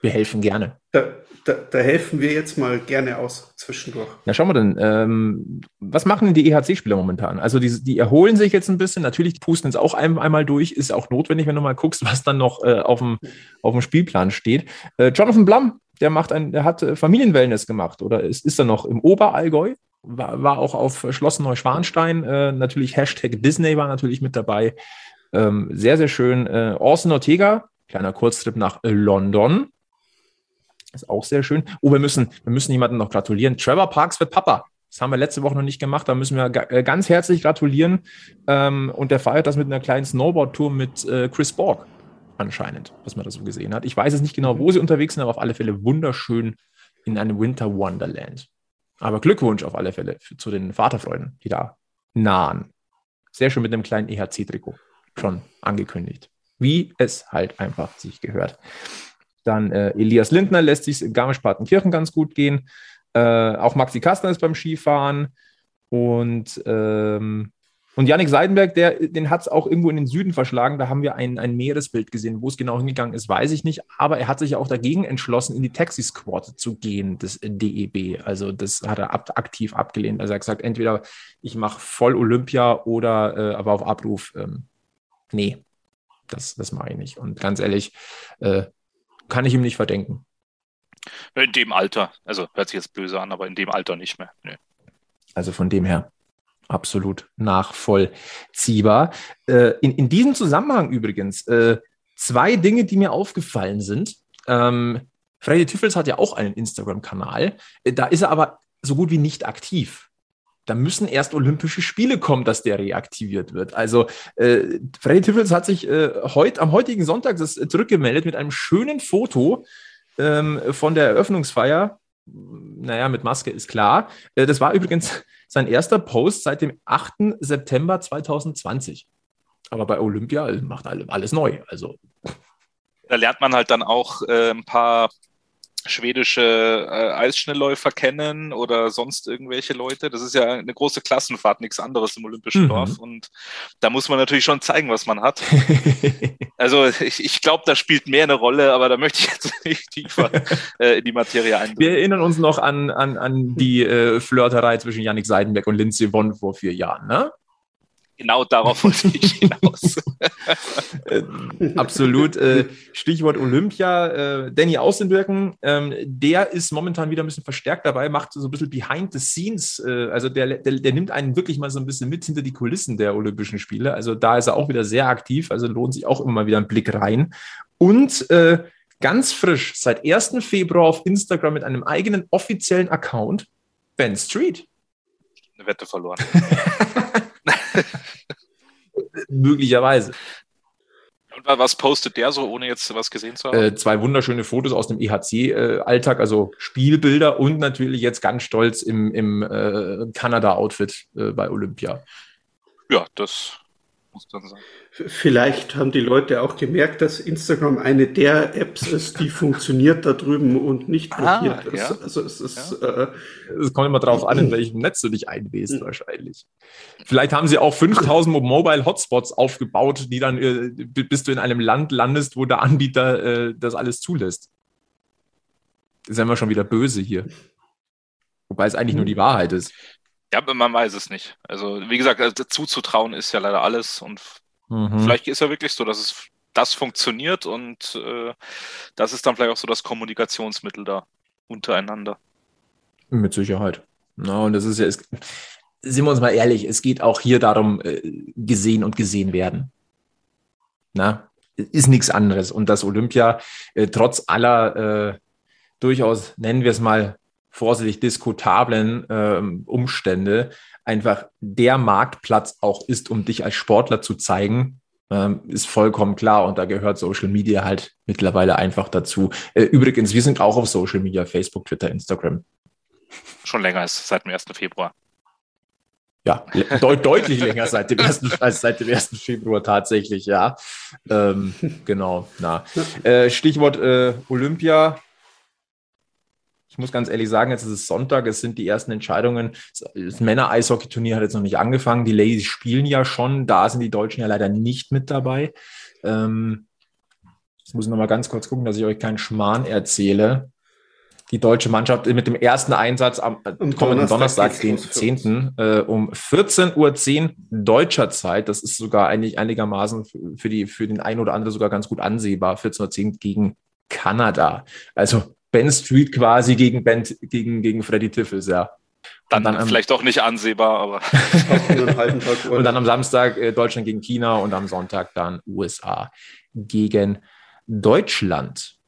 S2: wir helfen gerne.
S4: Da, da, da, helfen wir jetzt mal gerne aus zwischendurch.
S2: Na, schauen wir denn. Ähm, was machen denn die EHC-Spieler momentan? Also die, die erholen sich jetzt ein bisschen. Natürlich pusten es auch ein, einmal durch. Ist auch notwendig, wenn du mal guckst, was dann noch äh, auf, dem, auf dem Spielplan steht. Äh, Jonathan Blum, der macht ein, der hat äh, Familienwellness gemacht oder ist, ist er noch im Oberallgäu? War, war auch auf Schloss Neuschwanstein. Äh, natürlich Hashtag Disney war natürlich mit dabei. Ähm, sehr, sehr schön. Äh, Orson Ortega, kleiner Kurztrip nach London ist auch sehr schön. Oh, wir müssen, wir müssen jemandem noch gratulieren. Trevor Parks wird Papa. Das haben wir letzte Woche noch nicht gemacht. Da müssen wir äh, ganz herzlich gratulieren. Ähm, und der feiert das mit einer kleinen Snowboard-Tour mit äh, Chris Borg anscheinend, was man da so gesehen hat. Ich weiß es nicht genau, wo sie unterwegs sind, aber auf alle Fälle wunderschön in einem Winter Wonderland. Aber Glückwunsch auf alle Fälle zu den Vaterfreuden, die da nahen. Sehr schön mit einem kleinen EHC-Trikot schon angekündigt. Wie es halt einfach sich gehört. Dann äh, Elias Lindner lässt sich in Garmisch-Partenkirchen ganz gut gehen. Äh, auch Maxi Kastner ist beim Skifahren. Und, ähm, und Yannick Seidenberg, der, den hat es auch irgendwo in den Süden verschlagen. Da haben wir ein, ein Meeresbild gesehen. Wo es genau hingegangen ist, weiß ich nicht. Aber er hat sich auch dagegen entschlossen, in die Taxi-Squad zu gehen, des DEB. Also das hat er ab, aktiv abgelehnt. Also er hat gesagt, entweder ich mache voll Olympia oder äh, aber auf Abruf. Ähm, nee, das, das mache ich nicht. Und ganz ehrlich, äh, kann ich ihm nicht verdenken.
S3: In dem Alter, also hört sich jetzt böse an, aber in dem Alter nicht mehr. Nee.
S2: Also von dem her absolut nachvollziehbar. Äh, in, in diesem Zusammenhang übrigens äh, zwei Dinge, die mir aufgefallen sind. Ähm, Freddy Tüffels hat ja auch einen Instagram-Kanal. Äh, da ist er aber so gut wie nicht aktiv da müssen erst Olympische Spiele kommen, dass der reaktiviert wird. Also äh, Freddy Tiffels hat sich äh, heut, am heutigen Sonntag das, äh, zurückgemeldet mit einem schönen Foto ähm, von der Eröffnungsfeier. Naja, mit Maske ist klar. Äh, das war übrigens sein erster Post seit dem 8. September 2020. Aber bei Olympia macht alles neu. Also
S3: da lernt man halt dann auch äh, ein paar schwedische äh, Eisschnellläufer kennen oder sonst irgendwelche Leute. Das ist ja eine große Klassenfahrt, nichts anderes im Olympischen mhm. Dorf. Und da muss man natürlich schon zeigen, was man hat. also ich, ich glaube, da spielt mehr eine Rolle, aber da möchte ich jetzt nicht tiefer äh, in die Materie eingehen.
S2: Wir erinnern uns noch an, an, an die äh, Flirterei zwischen Yannick Seidenberg und Lindsey Vonn vor vier Jahren, ne?
S3: Genau darauf wollte ich hinaus.
S2: Äh, absolut. Äh, Stichwort Olympia. Äh, Danny Außenwirken, ähm, der ist momentan wieder ein bisschen verstärkt dabei, macht so ein bisschen behind the scenes. also der, der, der, nimmt einen wirklich mal so ein bisschen mit hinter die Kulissen der Olympischen Spiele. Also da ist er auch wieder sehr aktiv. Also lohnt sich auch immer mal wieder ein Blick rein. Und ganz frisch, seit 1. Februar auf Instagram mit einem eigenen offiziellen Account, Ben Street.
S3: Eine Wette verloren.
S2: Möglicherweise.
S3: Und was postet der so, ohne jetzt was gesehen zu haben?
S2: Äh, zwei wunderschöne Fotos aus dem EHC-Alltag, äh, also Spielbilder und natürlich jetzt ganz stolz im, im äh, Kanada-Outfit äh, bei Olympia.
S3: Ja, das muss
S4: dann sein. Vielleicht haben die Leute auch gemerkt, dass Instagram eine der Apps ist, die funktioniert da drüben und nicht ah, blockiert ah, ist. Ja. Also es ist. Ja. Äh,
S2: es kommt immer darauf an, in welchem Netz du dich einwählst, wahrscheinlich. Vielleicht haben sie auch 5000 Mobile Hotspots aufgebaut, die dann, äh, bis du in einem Land landest, wo der Anbieter äh, das alles zulässt. Das ist ja immer schon wieder böse hier. Wobei es eigentlich nur die Wahrheit ist.
S3: Ja, aber man weiß es nicht. Also, wie gesagt, also zuzutrauen ist ja leider alles und Mhm. Vielleicht ist ja wirklich so, dass es das funktioniert und äh, das ist dann vielleicht auch so das Kommunikationsmittel da untereinander.
S2: Mit Sicherheit. Na, und das ist ja, es, sind wir uns mal ehrlich, es geht auch hier darum, äh, gesehen und gesehen werden. Na, ist nichts anderes. Und das Olympia, äh, trotz aller äh, durchaus, nennen wir es mal vorsichtig, diskutablen äh, Umstände, einfach der Marktplatz auch ist, um dich als Sportler zu zeigen, ähm, ist vollkommen klar. Und da gehört Social Media halt mittlerweile einfach dazu. Äh, übrigens, wir sind auch auf Social Media, Facebook, Twitter, Instagram.
S3: Schon länger als seit dem 1. Februar.
S2: Ja, deut deutlich länger seit dem, ersten, als seit dem 1. Februar tatsächlich, ja. Ähm, genau, na. Äh, Stichwort äh, Olympia. Ich muss ganz ehrlich sagen, jetzt ist es Sonntag, es sind die ersten Entscheidungen. Das Männer-Eishockey-Turnier hat jetzt noch nicht angefangen. Die Ladies spielen ja schon, da sind die Deutschen ja leider nicht mit dabei. Ähm, jetzt muss ich noch mal ganz kurz gucken, dass ich euch keinen Schmarrn erzähle die deutsche Mannschaft mit dem ersten Einsatz am um kommenden Donnerstag, Donnerstag den 10. Äh, um 14.10 Uhr deutscher Zeit. Das ist sogar eigentlich einigermaßen für, die, für den einen oder anderen sogar ganz gut ansehbar. 14.10 Uhr gegen Kanada. Also Ben Street quasi gegen, ben, gegen, gegen Freddy Tiffels, ja.
S3: Dann, dann vielleicht auch nicht ansehbar, aber.
S2: und dann am Samstag äh, Deutschland gegen China und am Sonntag dann USA gegen Deutschland.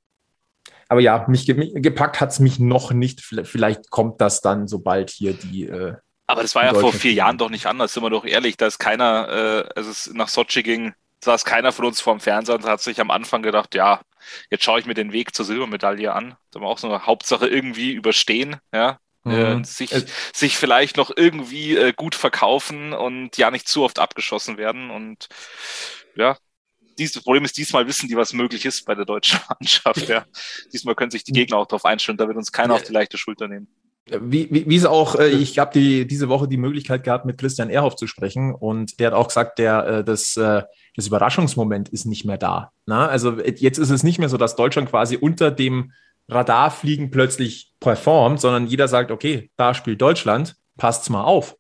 S2: Aber ja, mich, gepackt hat es mich noch nicht. Vielleicht kommt das dann, sobald hier die. Äh,
S3: aber das war ja vor vier Jahren doch nicht anders, sind wir doch ehrlich. Da ist keiner, äh, als es nach Sochi ging, saß keiner von uns vorm Fernseher und hat sich am Anfang gedacht, ja, jetzt schaue ich mir den Weg zur Silbermedaille an. Da war auch so eine Hauptsache irgendwie überstehen, ja. Mhm. Äh, sich, sich vielleicht noch irgendwie äh, gut verkaufen und ja nicht zu oft abgeschossen werden. Und ja, dies, das Problem ist, diesmal wissen die, was möglich ist bei der deutschen Mannschaft. Ja. Diesmal können sich die Gegner auch darauf einstellen, da wird uns keiner auf die leichte Schulter nehmen.
S2: Wie, wie, wie es auch, äh, ich habe die, diese Woche die Möglichkeit gehabt, mit Christian Erhoff zu sprechen und der hat auch gesagt, der, äh, das, äh, das Überraschungsmoment ist nicht mehr da. Na? Also jetzt ist es nicht mehr so, dass Deutschland quasi unter dem Radarfliegen plötzlich performt, sondern jeder sagt, okay, da spielt Deutschland, passt's mal auf.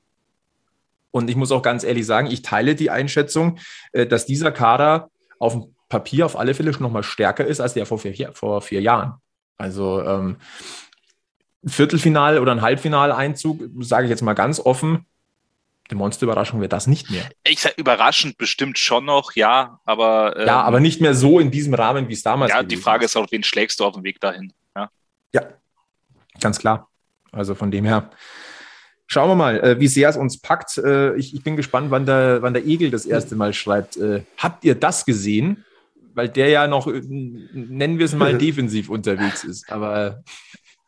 S2: Und ich muss auch ganz ehrlich sagen, ich teile die Einschätzung, äh, dass dieser Kader auf dem Papier auf alle Fälle schon nochmal stärker ist als der vor vier, vor vier Jahren. Also ähm, Viertelfinal oder ein Halbfinaleinzug, sage ich jetzt mal ganz offen, die Monsterüberraschung wird das nicht mehr.
S3: Ich sage überraschend bestimmt schon noch, ja, aber.
S2: Ähm, ja, aber nicht mehr so in diesem Rahmen, wie es damals
S3: war. Ja, die Frage ist auch, wen schlägst du auf dem Weg dahin? Ja,
S2: ja ganz klar. Also von dem her, Schauen wir mal, äh, wie sehr es uns packt. Äh, ich, ich, bin gespannt, wann der, wann der Egel das erste Mal schreibt. Äh, habt ihr das gesehen? Weil der ja noch, nennen wir es mal, defensiv unterwegs ist. Aber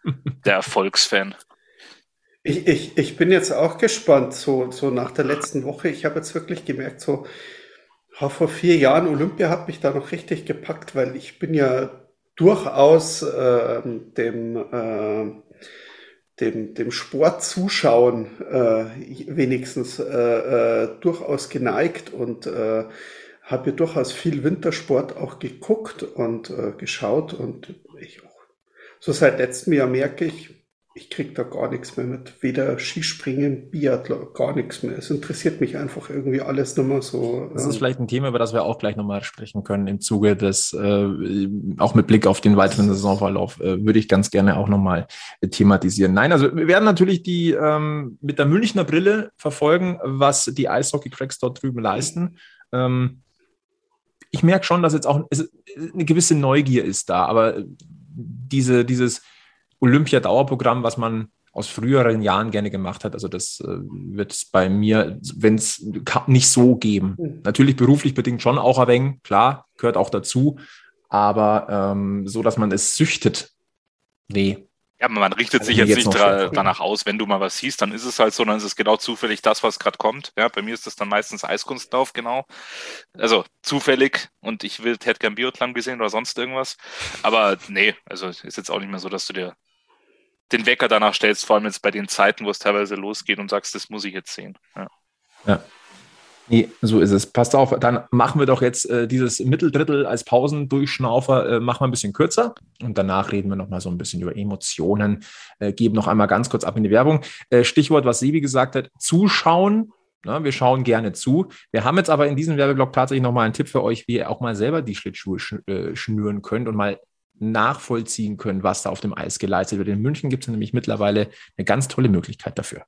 S3: der Erfolgsfan.
S4: Ich, ich, ich bin jetzt auch gespannt, so, so nach der letzten Woche. Ich habe jetzt wirklich gemerkt, so vor vier Jahren Olympia hat mich da noch richtig gepackt, weil ich bin ja durchaus äh, dem äh, dem, dem Sport zuschauen äh, wenigstens äh, äh, durchaus geneigt und äh, habe ja durchaus viel Wintersport auch geguckt und äh, geschaut und ich auch. So seit letztem Jahr merke ich, ich kriege da gar nichts mehr mit. Weder Skispringen, Biathlon, gar nichts mehr. Es interessiert mich einfach irgendwie alles nochmal so.
S2: Das ist vielleicht ein Thema, über das wir auch gleich nochmal sprechen können im Zuge des, äh, auch mit Blick auf den weiteren Saisonverlauf, äh, würde ich ganz gerne auch nochmal thematisieren. Nein, also wir werden natürlich die ähm, mit der Münchner Brille verfolgen, was die Eishockey-Cracks dort drüben leisten. Ähm, ich merke schon, dass jetzt auch eine gewisse Neugier ist da, aber diese, dieses Olympia-Dauerprogramm, was man aus früheren Jahren gerne gemacht hat. Also das äh, wird es bei mir, wenn es nicht so geben. Mhm. Natürlich beruflich bedingt schon auch ein wenig, klar, gehört auch dazu. Aber ähm, so, dass man es süchtet, nee.
S3: Ja, man richtet also sich jetzt, jetzt nicht danach aus, wenn du mal was siehst, dann ist es halt so, dann ist es genau zufällig das, was gerade kommt. Ja, bei mir ist das dann meistens Eiskunstlauf, genau. Also zufällig und ich will, hätte gern Biotlang gesehen oder sonst irgendwas. Aber nee, also ist jetzt auch nicht mehr so, dass du dir den Wecker danach stellst, vor allem jetzt bei den Zeiten, wo es teilweise losgeht und sagst, das muss ich jetzt sehen. Ja.
S2: ja. Nee, so ist es. Passt auf, dann machen wir doch jetzt äh, dieses Mitteldrittel als Pausendurchschnaufer, äh, machen wir ein bisschen kürzer und danach reden wir nochmal so ein bisschen über Emotionen, äh, geben noch einmal ganz kurz ab in die Werbung. Äh, Stichwort, was Sebi gesagt hat, zuschauen. Na, wir schauen gerne zu. Wir haben jetzt aber in diesem Werbeblock tatsächlich nochmal einen Tipp für euch, wie ihr auch mal selber die Schlittschuhe sch äh, schnüren könnt und mal nachvollziehen können, was da auf dem Eis geleistet wird. In München gibt es nämlich mittlerweile eine ganz tolle Möglichkeit dafür.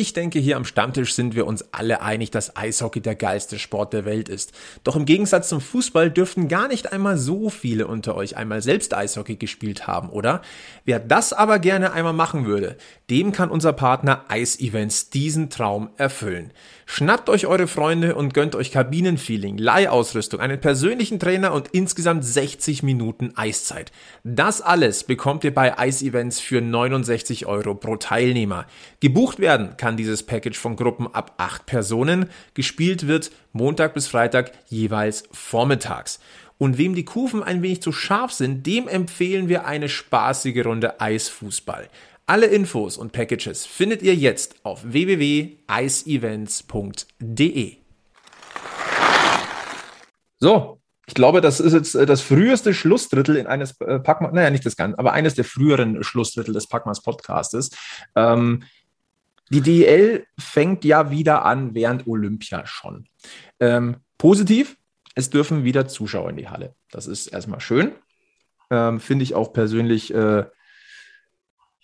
S2: Ich denke, hier am Stammtisch sind wir uns alle einig, dass Eishockey der geilste Sport der Welt ist. Doch im Gegensatz zum Fußball dürften gar nicht einmal so viele unter euch einmal selbst Eishockey gespielt haben, oder? Wer das aber gerne einmal machen würde, dem kann unser Partner Ice Events diesen Traum erfüllen. Schnappt euch eure Freunde und gönnt euch Kabinenfeeling, Leihausrüstung, einen persönlichen Trainer und insgesamt 60 Minuten Eiszeit. Das alles bekommt ihr bei Ice Events für 69 Euro pro Teilnehmer. Gebucht werden kann dieses Package von Gruppen ab 8 Personen. Gespielt wird Montag bis Freitag jeweils vormittags. Und wem die Kufen ein wenig zu scharf sind, dem empfehlen wir eine spaßige Runde Eisfußball. Alle Infos und Packages findet ihr jetzt auf www.iceevents.de. So, ich glaube, das ist jetzt äh, das früheste Schlussdrittel in eines äh, Packmas, naja, nicht das Ganze, aber eines der früheren Schlussdrittel des Packmas Podcastes. Ähm, die DEL fängt ja wieder an während Olympia schon. Ähm, positiv, es dürfen wieder Zuschauer in die Halle. Das ist erstmal schön. Ähm, Finde ich auch persönlich äh,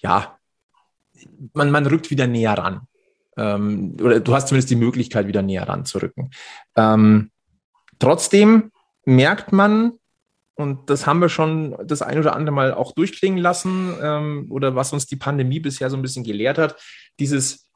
S2: ja, man, man rückt wieder näher ran. Ähm, oder du hast zumindest die Möglichkeit, wieder näher ranzurücken. Ähm, trotzdem merkt man, und das haben wir schon das ein oder andere Mal auch durchklingen lassen, ähm, oder was uns die Pandemie bisher so ein bisschen gelehrt hat, dieses,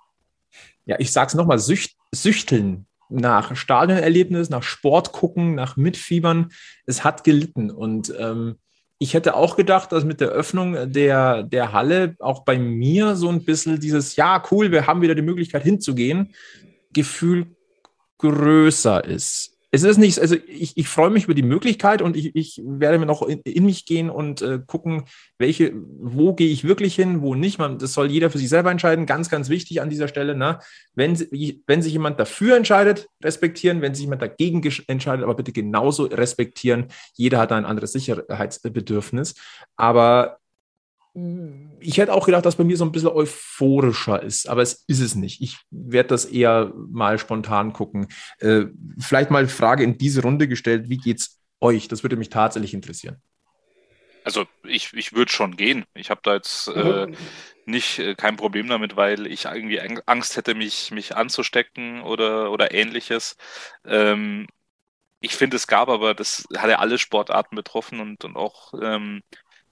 S2: ja, ich sag's nochmal, Sücht, Süchteln nach Stadionerlebnis, nach Sport gucken, nach Mitfiebern, es hat gelitten. Und ähm, ich hätte auch gedacht, dass mit der Öffnung der, der Halle auch bei mir so ein bisschen dieses, ja, cool, wir haben wieder die Möglichkeit hinzugehen, Gefühl größer ist es ist nichts, also ich, ich freue mich über die Möglichkeit und ich, ich werde mir noch in, in mich gehen und äh, gucken, welche, wo gehe ich wirklich hin, wo nicht. Man, das soll jeder für sich selber entscheiden. Ganz, ganz wichtig an dieser Stelle. Ne? Wenn, wenn sich jemand dafür entscheidet, respektieren. Wenn sich jemand dagegen entscheidet, aber bitte genauso respektieren. Jeder hat ein anderes Sicherheitsbedürfnis. Aber ich hätte auch gedacht, dass bei mir so ein bisschen euphorischer ist, aber es ist es nicht. Ich werde das eher mal spontan gucken. Äh, vielleicht mal Frage in diese Runde gestellt, wie geht's euch? Das würde mich tatsächlich interessieren.
S3: Also ich, ich würde schon gehen. Ich habe da jetzt äh, mhm. nicht äh, kein Problem damit, weil ich irgendwie Angst hätte, mich, mich anzustecken oder, oder ähnliches. Ähm, ich finde, es gab aber, das hat ja alle Sportarten betroffen und, und auch ähm,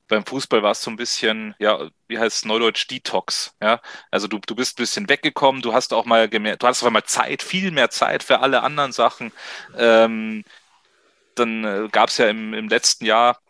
S3: beim Fußball war es so ein bisschen, ja, wie heißt es Neudeutsch, Detox, ja. Also du, du bist ein bisschen weggekommen, du hast auch mal gemerkt, du hast auf einmal Zeit, viel mehr Zeit für alle anderen Sachen. Ähm, dann äh, gab es ja im, im letzten Jahr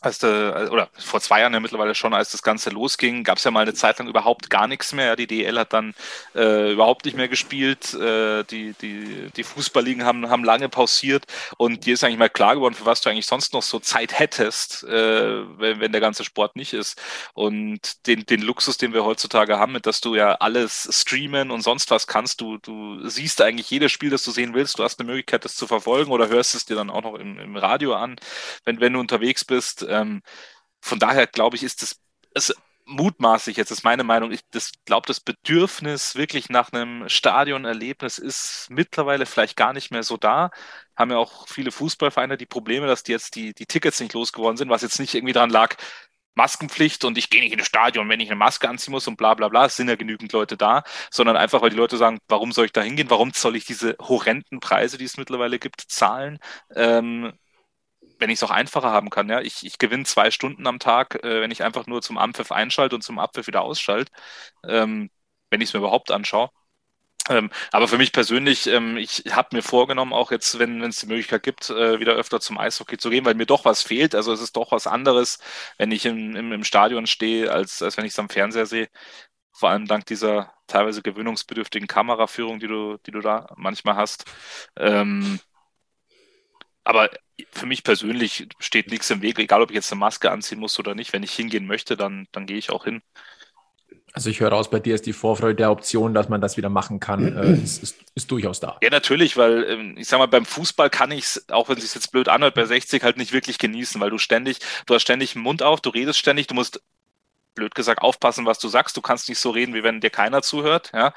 S3: als der, oder vor zwei Jahren ja mittlerweile schon, als das Ganze losging, gab es ja mal eine Zeit lang überhaupt gar nichts mehr. Die DL hat dann äh, überhaupt nicht mehr gespielt. Äh, die, die, die Fußballligen haben, haben lange pausiert und dir ist eigentlich mal klar geworden, für was du eigentlich sonst noch so Zeit hättest, äh, wenn, wenn der ganze Sport nicht ist. Und den, den Luxus, den wir heutzutage haben, mit dass du ja alles streamen und sonst was kannst, du, du siehst eigentlich jedes Spiel, das du sehen willst, du hast eine Möglichkeit, das zu verfolgen oder hörst es dir dann auch noch im, im Radio an, wenn, wenn du unterwegs bist ähm, von daher glaube ich, ist das, es mutmaßlich jetzt ist meine Meinung, ich glaube, das Bedürfnis wirklich nach einem Stadionerlebnis ist mittlerweile vielleicht gar nicht mehr so da. Haben ja auch viele Fußballvereine die Probleme, dass die jetzt die, die Tickets nicht losgeworden sind, was jetzt nicht irgendwie daran lag, Maskenpflicht und ich gehe nicht in das Stadion, wenn ich eine Maske anziehen muss und bla bla bla, es sind ja genügend Leute da, sondern einfach, weil die Leute sagen, warum soll ich da hingehen, warum soll ich diese horrenden Preise, die es mittlerweile gibt, zahlen? Ähm, wenn ich es auch einfacher haben kann, ja, ich, ich gewinne zwei Stunden am Tag, äh, wenn ich einfach nur zum Ampfiff einschalte und zum Abpfiff wieder ausschalte, ähm, wenn ich es mir überhaupt anschaue. Ähm, aber für mich persönlich, ähm, ich habe mir vorgenommen, auch jetzt, wenn es die Möglichkeit gibt, äh, wieder öfter zum Eishockey zu gehen, weil mir doch was fehlt. Also es ist doch was anderes, wenn ich im, im, im Stadion stehe, als, als wenn ich es am Fernseher sehe. Vor allem dank dieser teilweise gewöhnungsbedürftigen Kameraführung, die du, die du da manchmal hast. Ähm, aber für mich persönlich steht nichts im Weg, egal ob ich jetzt eine Maske anziehen muss oder nicht. Wenn ich hingehen möchte, dann, dann gehe ich auch hin.
S2: Also ich höre raus, bei dir ist die Vorfreude der Option, dass man das wieder machen kann, äh, ist, ist, ist, durchaus da.
S3: Ja, natürlich, weil ähm, ich sage mal, beim Fußball kann ich es, auch wenn es sich jetzt blöd anhört, bei 60 halt nicht wirklich genießen, weil du ständig, du hast ständig den Mund auf, du redest ständig, du musst blöd gesagt, aufpassen, was du sagst. Du kannst nicht so reden, wie wenn dir keiner zuhört, ja.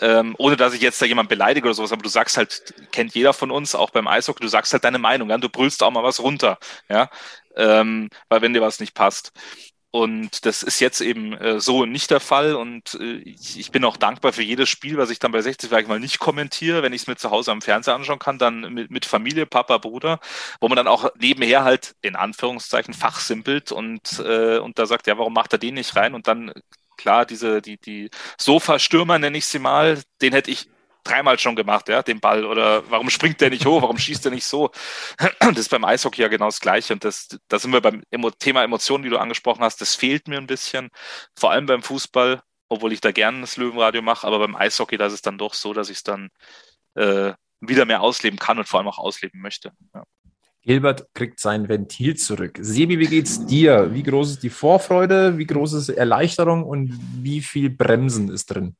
S3: Ähm, ohne dass ich jetzt da jemand beleidige oder sowas, aber du sagst halt, kennt jeder von uns, auch beim Eishockey, du sagst halt deine Meinung, ja. Du brüllst auch mal was runter, ja. Ähm, weil wenn dir was nicht passt. Und das ist jetzt eben äh, so nicht der Fall. Und äh, ich, ich, bin auch dankbar für jedes Spiel, was ich dann bei 60 vielleicht mal nicht kommentiere. Wenn ich es mir zu Hause am Fernseher anschauen kann, dann mit, mit, Familie, Papa, Bruder, wo man dann auch nebenher halt in Anführungszeichen fachsimpelt und, äh, und da sagt, ja, warum macht er den nicht rein? Und dann klar, diese, die, die Sofa-Stürmer nenne ich sie mal, den hätte ich dreimal schon gemacht, ja, den Ball. Oder warum springt der nicht hoch? Warum schießt der nicht so? Das ist beim Eishockey ja genau das Gleiche. Und das, da sind wir beim Thema Emotionen, die du angesprochen hast. Das fehlt mir ein bisschen. Vor allem beim Fußball, obwohl ich da gerne das Löwenradio mache. Aber beim Eishockey, da ist es dann doch so, dass ich es dann äh, wieder mehr ausleben kann und vor allem auch ausleben möchte. Ja.
S2: Gilbert kriegt sein Ventil zurück. Sebi, wie geht's dir? Wie groß ist die Vorfreude? Wie groß ist Erleichterung und wie viel Bremsen ist drin?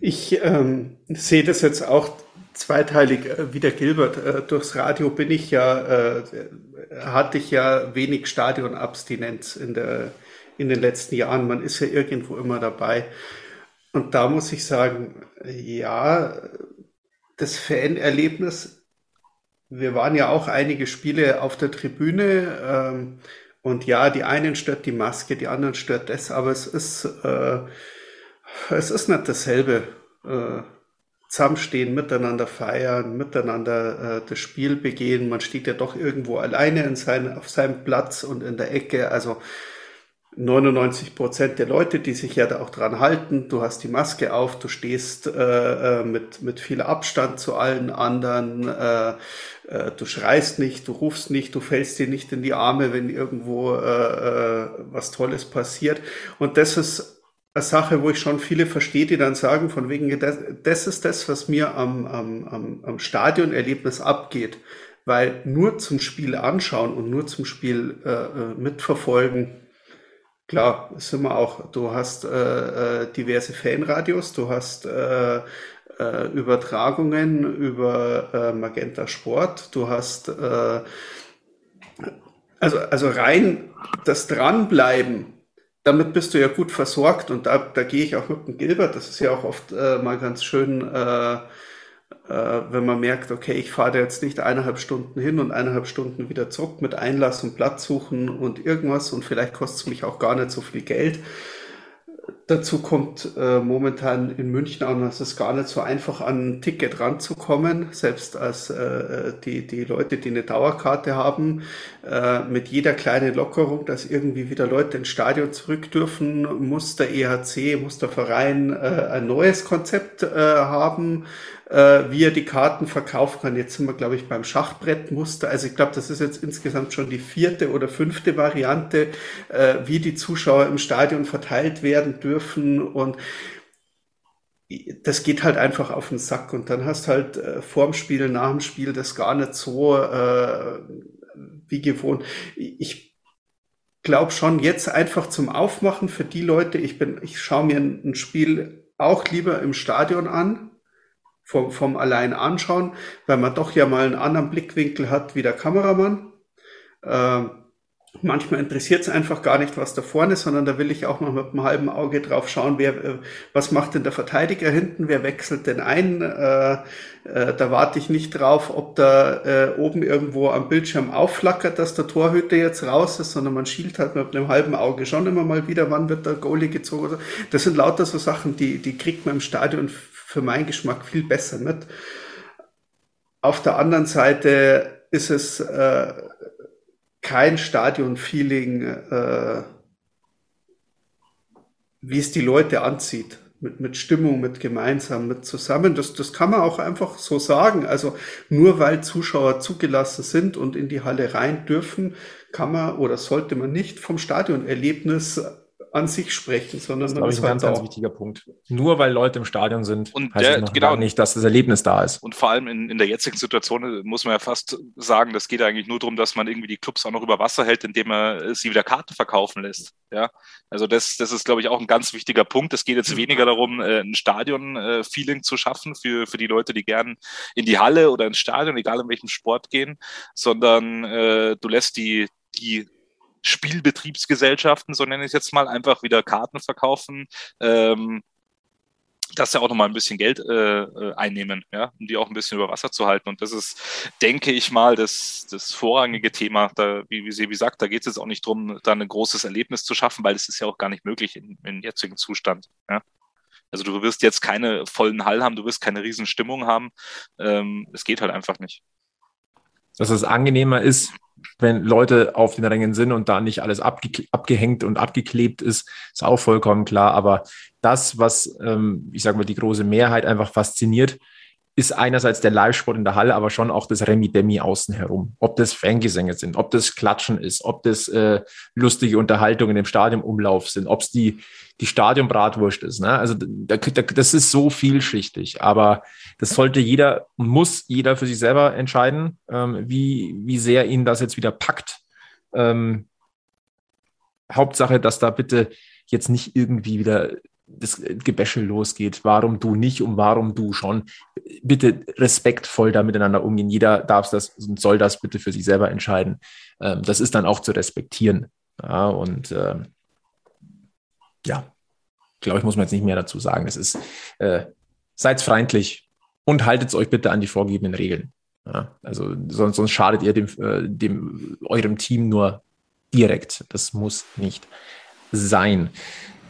S4: Ich ähm, sehe das jetzt auch zweiteilig äh, wie der Gilbert. Äh, durchs Radio bin ich ja, äh, hatte ich ja wenig Stadionabstinenz in, der, in den letzten Jahren. Man ist ja irgendwo immer dabei. Und da muss ich sagen, ja, das Fanerlebnis, wir waren ja auch einige Spiele auf der Tribüne. Ähm, und ja, die einen stört die Maske, die anderen stört das, aber es ist, äh, es ist nicht dasselbe. Äh, zusammenstehen, miteinander feiern, miteinander äh, das Spiel begehen. Man steht ja doch irgendwo alleine in sein, auf seinem Platz und in der Ecke. Also 99 Prozent der Leute, die sich ja da auch dran halten. Du hast die Maske auf, du stehst äh, äh mit, mit viel Abstand zu allen anderen. Äh, äh, du schreist nicht, du rufst nicht, du fällst dir nicht in die Arme, wenn irgendwo äh, äh, was Tolles passiert. Und das ist Sache, wo ich schon viele verstehe, die dann sagen, von wegen, das, das ist das, was mir am, am, am Stadionerlebnis abgeht. Weil nur zum Spiel anschauen und nur zum Spiel äh, äh mitverfolgen, klar, ist immer auch, du hast äh, äh, diverse Fanradios, du hast äh, äh, Übertragungen über Magenta Sport, du hast also, also rein das Dranbleiben damit bist du ja gut versorgt und da, da gehe ich auch mit dem Gilbert. Das ist ja auch oft äh, mal ganz schön, äh, äh, wenn man merkt, okay, ich fahre da jetzt nicht eineinhalb Stunden hin und eineinhalb Stunden wieder zurück mit Einlass und Platz suchen und irgendwas und vielleicht kostet es mich auch gar nicht so viel Geld. Dazu kommt äh, momentan in München auch, dass es gar nicht so einfach an ein Ticket ranzukommen, selbst als äh, die, die Leute, die eine Dauerkarte haben, äh, mit jeder kleinen Lockerung, dass irgendwie wieder Leute ins Stadion zurück dürfen, muss der EHC, muss der Verein äh, ein neues Konzept äh, haben, äh, wie er die Karten verkaufen kann. Jetzt sind wir, glaube ich, beim Schachbrettmuster. Also ich glaube, das ist jetzt insgesamt schon die vierte oder fünfte Variante, äh, wie die Zuschauer im Stadion verteilt werden dürfen und das geht halt einfach auf den Sack und dann hast halt äh, vorm Spiel, nach dem Spiel das gar nicht so äh, wie gewohnt. Ich glaube schon jetzt einfach zum Aufmachen für die Leute. Ich bin, ich schaue mir ein Spiel auch lieber im Stadion an, vom, vom allein anschauen, weil man doch ja mal einen anderen Blickwinkel hat wie der Kameramann. Ähm, manchmal interessiert es einfach gar nicht, was da vorne ist, sondern da will ich auch mal mit einem halben Auge drauf schauen, wer, äh, was macht denn der Verteidiger hinten, wer wechselt denn ein. Äh, äh, da warte ich nicht drauf, ob da äh, oben irgendwo am Bildschirm aufflackert, dass der Torhüter jetzt raus ist, sondern man schielt halt mit einem halben Auge schon immer mal wieder, wann wird der Goalie gezogen. Das sind lauter so Sachen, die, die kriegt man im Stadion für meinen Geschmack viel besser mit. Auf der anderen Seite ist es äh, kein Stadion-Feeling, äh, wie es die Leute anzieht. Mit, mit Stimmung, mit gemeinsam, mit zusammen. Das, das kann man auch einfach so sagen. Also nur weil Zuschauer zugelassen sind und in die Halle rein dürfen, kann man oder sollte man nicht vom Stadionerlebnis an sich sprechen, sondern
S2: das ist, ein ganz, ganz wichtiger Punkt. Nur weil Leute im Stadion sind,
S3: und heißt der,
S2: genau, nicht, dass das Erlebnis da ist.
S3: Und vor allem in, in der jetzigen Situation äh, muss man ja fast sagen, das geht eigentlich nur darum, dass man irgendwie die Clubs auch noch über Wasser hält, indem man äh, sie wieder Karten verkaufen lässt. Ja, also das, das ist, glaube ich, auch ein ganz wichtiger Punkt. Es geht jetzt weniger darum, äh, ein Stadion-Feeling zu schaffen für, für die Leute, die gern in die Halle oder ins Stadion, egal in welchem Sport gehen, sondern äh, du lässt die, die Spielbetriebsgesellschaften, so nenne ich es jetzt mal, einfach wieder Karten verkaufen. Ähm, dass sie auch nochmal ein bisschen Geld äh, äh, einnehmen, ja, um die auch ein bisschen über Wasser zu halten. Und das ist, denke ich mal, das, das vorrangige Thema. Da, wie, wie Sebi sagt, da geht es jetzt auch nicht darum, da ein großes Erlebnis zu schaffen, weil das ist ja auch gar nicht möglich im, im jetzigen Zustand. Ja. Also du wirst jetzt keine vollen Hall haben, du wirst keine Riesenstimmung haben. Ähm, es geht halt einfach nicht.
S2: Dass es angenehmer ist, wenn Leute auf den Rängen sind und da nicht alles abge abgehängt und abgeklebt ist, ist auch vollkommen klar. Aber das, was, ähm, ich sage mal, die große Mehrheit einfach fasziniert, ist einerseits der Live-Sport in der Halle, aber schon auch das Remi-Demi außen herum. Ob das Fangesänge sind, ob das Klatschen ist, ob das äh, lustige Unterhaltungen im Stadionumlauf sind, ob es die, die Stadionbratwurst ist. Ne? Also da, da, das ist so vielschichtig, aber das sollte jeder, muss jeder für sich selber entscheiden, ähm, wie, wie sehr ihn das jetzt wieder packt. Ähm, Hauptsache, dass da bitte jetzt nicht irgendwie wieder das Gebäschel losgeht, warum du nicht und warum du schon. Bitte respektvoll da miteinander umgehen. Jeder darf das und soll das bitte für sich selber entscheiden. Ähm, das ist dann auch zu respektieren. Ja, und ähm, ja, glaube ich, muss man jetzt nicht mehr dazu sagen. Es ist, äh, seid freundlich und haltet euch bitte an die vorgegebenen Regeln. Ja, also sonst, sonst schadet ihr dem, äh, dem eurem Team nur direkt. Das muss nicht sein.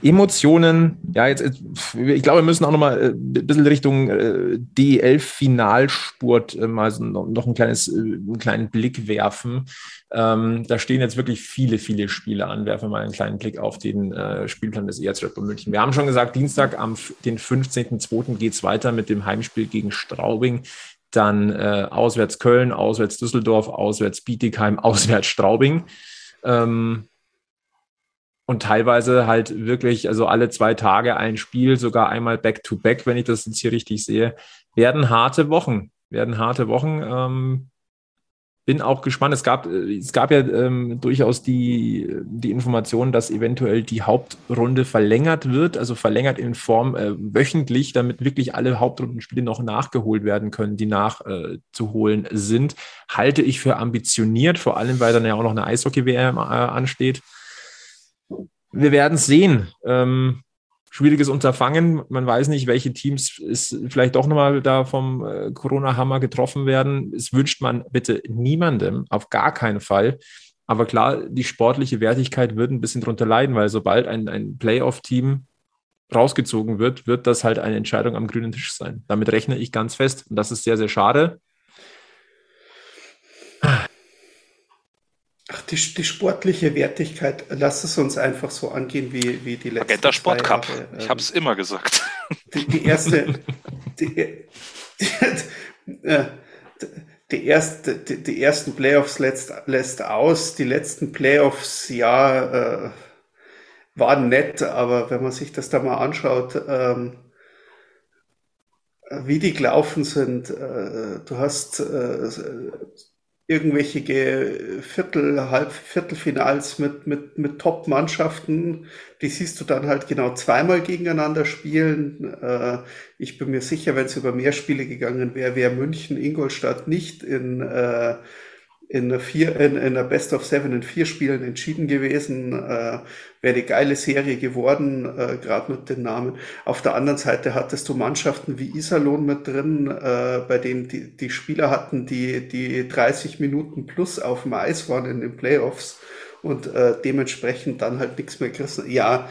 S2: Emotionen, ja, jetzt, ich glaube, wir müssen auch noch mal äh, ein bisschen Richtung äh, DL-Finalspurt äh, mal so noch ein kleines, einen kleinen Blick werfen. Ähm, da stehen jetzt wirklich viele, viele Spiele an. Werfen wir mal einen kleinen Blick auf den äh, Spielplan des ERZ Red Bull München. Wir haben schon gesagt, Dienstag am den 15.02. geht es weiter mit dem Heimspiel gegen Straubing. Dann äh, auswärts Köln, auswärts Düsseldorf, auswärts Bietigheim, auswärts Straubing. Ähm, und teilweise halt wirklich, also alle zwei Tage ein Spiel, sogar einmal back-to-back, -back, wenn ich das jetzt hier richtig sehe, werden harte Wochen, werden harte Wochen. Ähm, bin auch gespannt. Es gab, es gab ja ähm, durchaus die, die Information, dass eventuell die Hauptrunde verlängert wird, also verlängert in Form äh, wöchentlich, damit wirklich alle Hauptrundenspiele noch nachgeholt werden können, die nachzuholen äh, sind. Halte ich für ambitioniert, vor allem weil dann ja auch noch eine Eishockey-WM äh, ansteht wir werden es sehen. Ähm, schwieriges Unterfangen. Man weiß nicht, welche Teams es vielleicht doch nochmal da vom äh, Corona-Hammer getroffen werden. Es wünscht man bitte niemandem, auf gar keinen Fall. Aber klar, die sportliche Wertigkeit wird ein bisschen drunter leiden, weil sobald ein, ein Playoff-Team rausgezogen wird, wird das halt eine Entscheidung am grünen Tisch sein. Damit rechne ich ganz fest. Und das ist sehr, sehr schade.
S4: Ach, die, die sportliche Wertigkeit, lass es uns einfach so angehen wie, wie die letzten
S3: Magenta Sport Cup. Ich habe es immer gesagt.
S4: Die, die erste, die, die, äh, erste, die ersten Playoffs lässt, lässt aus. Die letzten Playoffs, ja, äh, waren nett, aber wenn man sich das da mal anschaut, ähm, wie die gelaufen sind, äh, du hast äh, irgendwelche Viertel, Halb, Viertelfinals mit, mit, mit Top-Mannschaften, die siehst du dann halt genau zweimal gegeneinander spielen. Äh, ich bin mir sicher, wenn es über mehr Spiele gegangen wäre, wäre München, Ingolstadt nicht in, äh, in einer, vier, in, in einer Best of Seven in vier Spielen entschieden gewesen. Äh, Wäre eine geile Serie geworden, äh, gerade mit den Namen. Auf der anderen Seite hattest du Mannschaften wie Iserlohn mit drin, äh, bei denen die, die Spieler hatten, die, die 30 Minuten plus auf dem Eis waren in den Playoffs und äh, dementsprechend dann halt nichts mehr gerissen. Ja,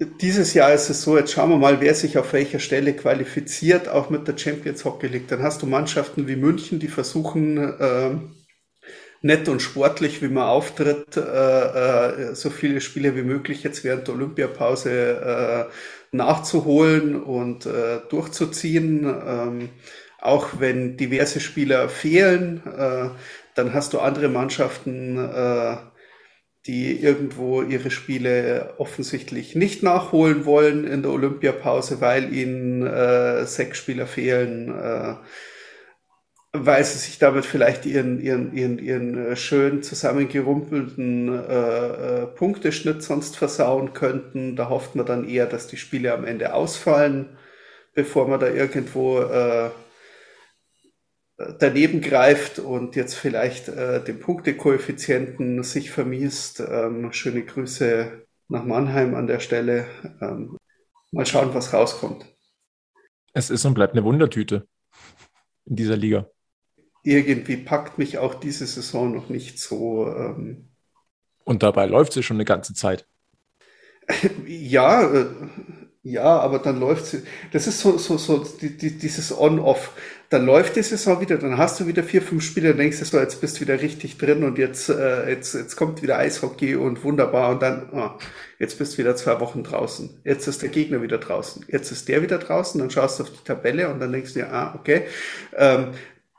S4: dieses Jahr ist es so, jetzt schauen wir mal, wer sich auf welcher Stelle qualifiziert, auch mit der Champions Hockey League. Dann hast du Mannschaften wie München, die versuchen, äh, nett und sportlich, wie man auftritt, äh, äh, so viele Spiele wie möglich jetzt während der Olympiapause äh, nachzuholen und äh, durchzuziehen. Ähm, auch wenn diverse Spieler fehlen, dann hast du andere Mannschaften, die irgendwo ihre Spiele offensichtlich nicht nachholen wollen in der Olympiapause, weil ihnen äh, sechs Spieler fehlen, äh, weil sie sich damit vielleicht ihren, ihren, ihren, ihren äh, schön zusammengerumpelten äh, äh, Punkteschnitt sonst versauen könnten. Da hofft man dann eher, dass die Spiele am Ende ausfallen, bevor man da irgendwo äh, daneben greift und jetzt vielleicht äh, den Punktekoeffizienten sich vermiest. Ähm, schöne Grüße nach Mannheim an der Stelle. Ähm, Mal schauen, was rauskommt.
S2: Es ist und bleibt eine Wundertüte in dieser Liga.
S4: Irgendwie packt mich auch diese Saison noch nicht so. Ähm
S2: und dabei läuft sie schon eine ganze Zeit.
S4: ja, äh, ja, aber dann läuft sie. Das ist so, so, so die, die, dieses On-Off. Dann läuft die Saison wieder, dann hast du wieder vier, fünf Spiele, dann denkst du so, jetzt bist du wieder richtig drin und jetzt, äh, jetzt, jetzt kommt wieder Eishockey und wunderbar und dann, oh, jetzt bist du wieder zwei Wochen draußen. Jetzt ist der Gegner wieder draußen. Jetzt ist der wieder draußen, dann schaust du auf die Tabelle und dann denkst du dir, ah, okay. Ähm,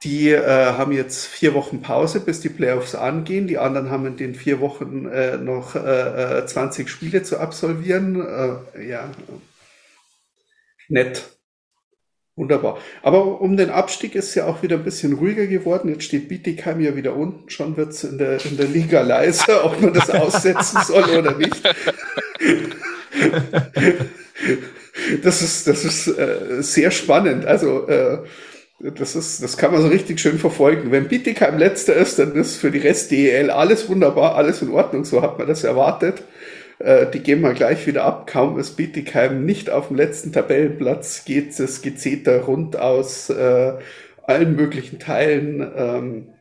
S4: die äh, haben jetzt vier Wochen Pause, bis die Playoffs angehen. Die anderen haben in den vier Wochen äh, noch äh, 20 äh, Spiele zu absolvieren. Äh, ja, nett. Wunderbar. Aber um den Abstieg ist ja auch wieder ein bisschen ruhiger geworden. Jetzt steht Bietigheim ja wieder unten. Schon wird es in der, in der Liga leiser, ob man das aussetzen soll oder nicht. das ist, das ist äh, sehr spannend. Also äh, das, ist, das kann man so richtig schön verfolgen. Wenn Bietigheim letzter ist, dann ist für die Rest DEL alles wunderbar, alles in Ordnung. So hat man das erwartet. Äh, die gehen mal gleich wieder ab. Kaum ist Bietigheim nicht auf dem letzten Tabellenplatz, geht das Gezeter rund aus äh, allen möglichen Teilen. Ähm,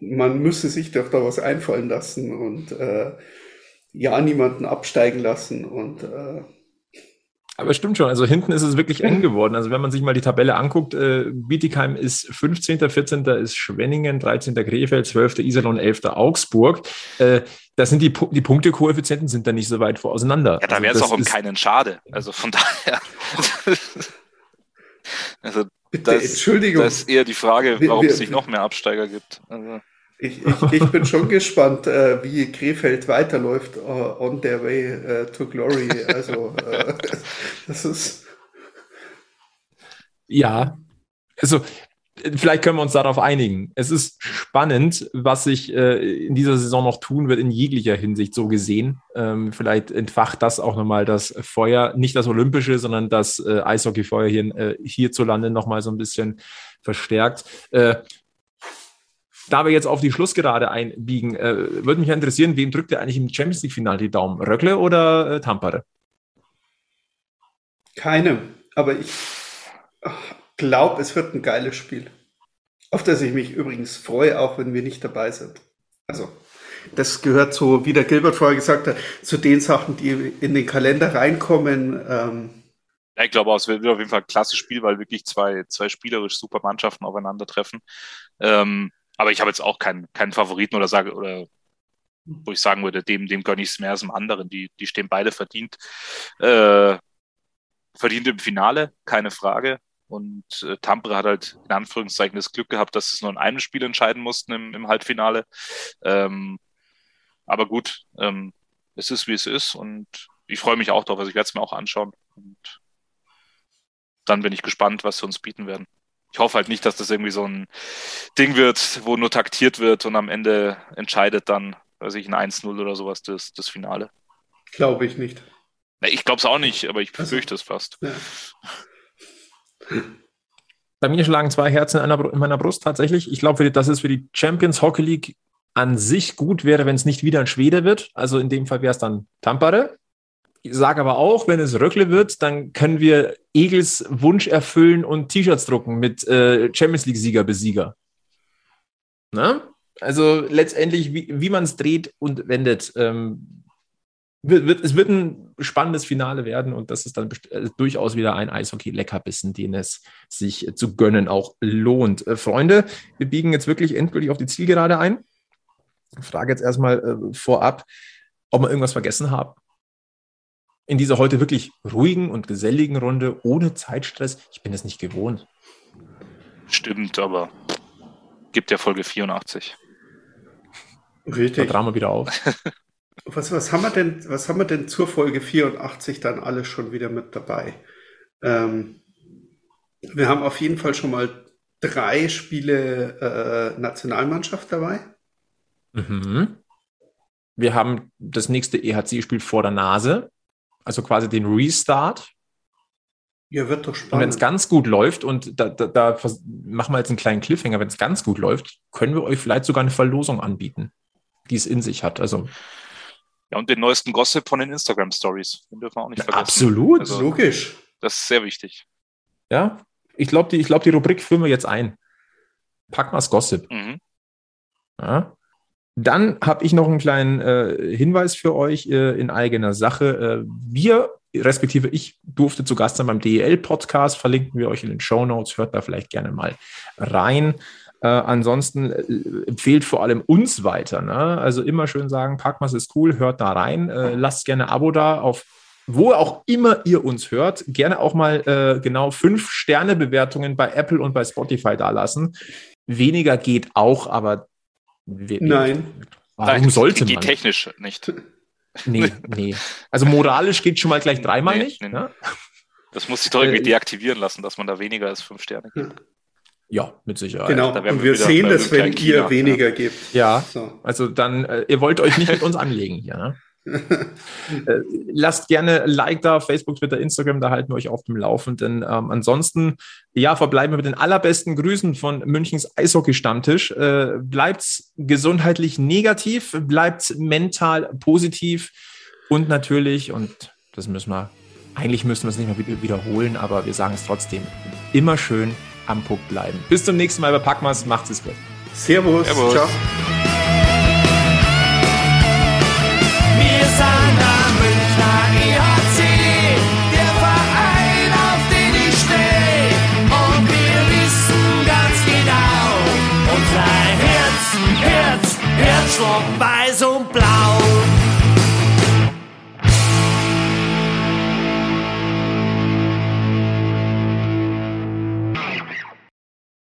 S4: man müsse sich doch da was einfallen lassen und äh, ja niemanden absteigen lassen und äh,
S2: aber stimmt schon, also hinten ist es wirklich eng geworden. Also wenn man sich mal die Tabelle anguckt, äh, Bietigheim ist 15., 14. ist Schwenningen, 13. Krefeld, 12. Iserlohn, 11. Augsburg. Äh, das sind die, die Punktekoeffizienten sind da nicht so weit vor auseinander.
S3: Ja, da wäre es also auch um keinen schade. Also von daher. also Bitte, das, Entschuldigung. Das ist eher die Frage, warum wir, wir, es nicht noch mehr Absteiger gibt. Also.
S4: Ich, ich, ich bin schon gespannt, äh, wie Krefeld weiterläuft uh, on their way uh, to glory. Also, uh, das ist.
S2: Ja, also vielleicht können wir uns darauf einigen. Es ist spannend, was sich äh, in dieser Saison noch tun wird, in jeglicher Hinsicht so gesehen. Ähm, vielleicht entfacht das auch nochmal das Feuer, nicht das Olympische, sondern das äh, Eishockeyfeuer hier, äh, hierzulande nochmal so ein bisschen verstärkt. Äh, da wir jetzt auf die Schlussgerade einbiegen, äh, würde mich interessieren, wem drückt ihr eigentlich im Champions League-Final die Daumen? Röckle oder äh, Tampere?
S4: Keine, aber ich glaube, es wird ein geiles Spiel. Auf das ich mich übrigens freue, auch wenn wir nicht dabei sind. Also, das gehört so, wie der Gilbert vorher gesagt hat, zu den Sachen, die in den Kalender reinkommen. Ähm,
S3: ja, ich glaube, es wird auf jeden Fall ein klasse Spiel, weil wirklich zwei, zwei spielerisch super Mannschaften aufeinandertreffen. Ähm, aber ich habe jetzt auch keinen, keinen Favoriten oder sage, oder wo ich sagen würde, dem, dem gönne ich es mehr als dem anderen. Die, die stehen beide verdient. Äh, verdient im Finale, keine Frage. Und äh, Tampere hat halt in Anführungszeichen das Glück gehabt, dass es nur in einem Spiel entscheiden mussten im, im Halbfinale. Ähm, aber gut, ähm, es ist wie es ist und ich freue mich auch drauf. Also ich werde es mir auch anschauen. Und dann bin ich gespannt, was sie uns bieten werden ich hoffe halt nicht, dass das irgendwie so ein Ding wird, wo nur taktiert wird und am Ende entscheidet dann, weiß ich, ein 1-0 oder sowas das, das Finale.
S4: Glaube ich nicht.
S3: Ich glaube es auch nicht, aber ich befürchte es fast. Ja.
S2: Bei mir schlagen zwei Herzen in meiner Brust tatsächlich. Ich glaube, dass es für die Champions Hockey League an sich gut wäre, wenn es nicht wieder ein Schwede wird. Also in dem Fall wäre es dann Tampere. Ich sage aber auch, wenn es Röckle wird, dann können wir Egels Wunsch erfüllen und T-Shirts drucken mit äh, Champions League-Sieger, Besieger. Na? Also letztendlich, wie, wie man es dreht und wendet, ähm, wird, wird, es wird ein spannendes Finale werden und das ist dann äh, durchaus wieder ein Eishockey-Leckerbissen, den es sich zu gönnen auch lohnt. Äh, Freunde, wir biegen jetzt wirklich endgültig auf die Zielgerade ein. Ich frage jetzt erstmal äh, vorab, ob wir irgendwas vergessen haben in dieser heute wirklich ruhigen und geselligen Runde ohne Zeitstress. Ich bin es nicht gewohnt.
S3: Stimmt, aber gibt ja Folge 84.
S2: Richtig. Da wir wieder auf.
S4: was, was, haben wir denn, was haben wir denn zur Folge 84 dann alles schon wieder mit dabei? Ähm, wir haben auf jeden Fall schon mal drei Spiele äh, Nationalmannschaft dabei.
S2: Mhm. Wir haben das nächste EHC-Spiel vor der Nase also quasi den Restart.
S4: Ja, wird doch spannend.
S2: Und wenn es ganz gut läuft, und da, da, da machen wir jetzt einen kleinen Cliffhanger, wenn es ganz gut läuft, können wir euch vielleicht sogar eine Verlosung anbieten, die es in sich hat. Also
S3: Ja, und den neuesten Gossip von den Instagram Stories. Den dürfen wir auch nicht vergessen.
S2: Absolut,
S4: also, logisch.
S3: Das ist sehr wichtig.
S2: Ja, ich glaube, die, glaub, die Rubrik führen wir jetzt ein. Pack mal's Gossip. Mhm. Ja. Dann habe ich noch einen kleinen äh, Hinweis für euch äh, in eigener Sache. Äh, wir, respektive ich, durfte zu Gast sein beim DEL-Podcast. Verlinken wir euch in den Show Notes. Hört da vielleicht gerne mal rein. Äh, ansonsten äh, empfehlt vor allem uns weiter. Ne? Also immer schön sagen, Packmas ist cool, hört da rein. Äh, lasst gerne Abo da auf wo auch immer ihr uns hört, gerne auch mal genau fünf Sterne Bewertungen bei Apple und bei Spotify dalassen. Weniger geht auch, aber
S4: wir, Nein.
S2: Warum Nein, sollte
S3: man? Geht technisch nicht.
S2: Nee, nee. Also moralisch geht schon mal gleich dreimal nee, nicht. Nee, ne?
S3: Das muss sich doch irgendwie äh, deaktivieren lassen, dass man da weniger als fünf Sterne gibt.
S2: Ja, mit Sicherheit.
S4: Genau, und wir sehen das, wenn ihr weniger ja. gebt.
S2: Ja, so. also dann, äh, ihr wollt euch nicht mit uns anlegen hier. Ne? Äh, lasst gerne ein Like da, Facebook, Twitter, Instagram, da halten wir euch auf dem Laufenden. Ähm, ansonsten, ja, verbleiben wir mit den allerbesten Grüßen von Münchens Eishockey-Stammtisch. Äh, bleibt gesundheitlich negativ, bleibt mental positiv und natürlich, und das müssen wir, eigentlich müssen wir es nicht mehr wiederholen, aber wir sagen es trotzdem, immer schön am Puck bleiben. Bis zum nächsten Mal bei Packmas, macht's es gut.
S4: Servus. Servus. Ciao.
S1: Herzschlag weiß und blau.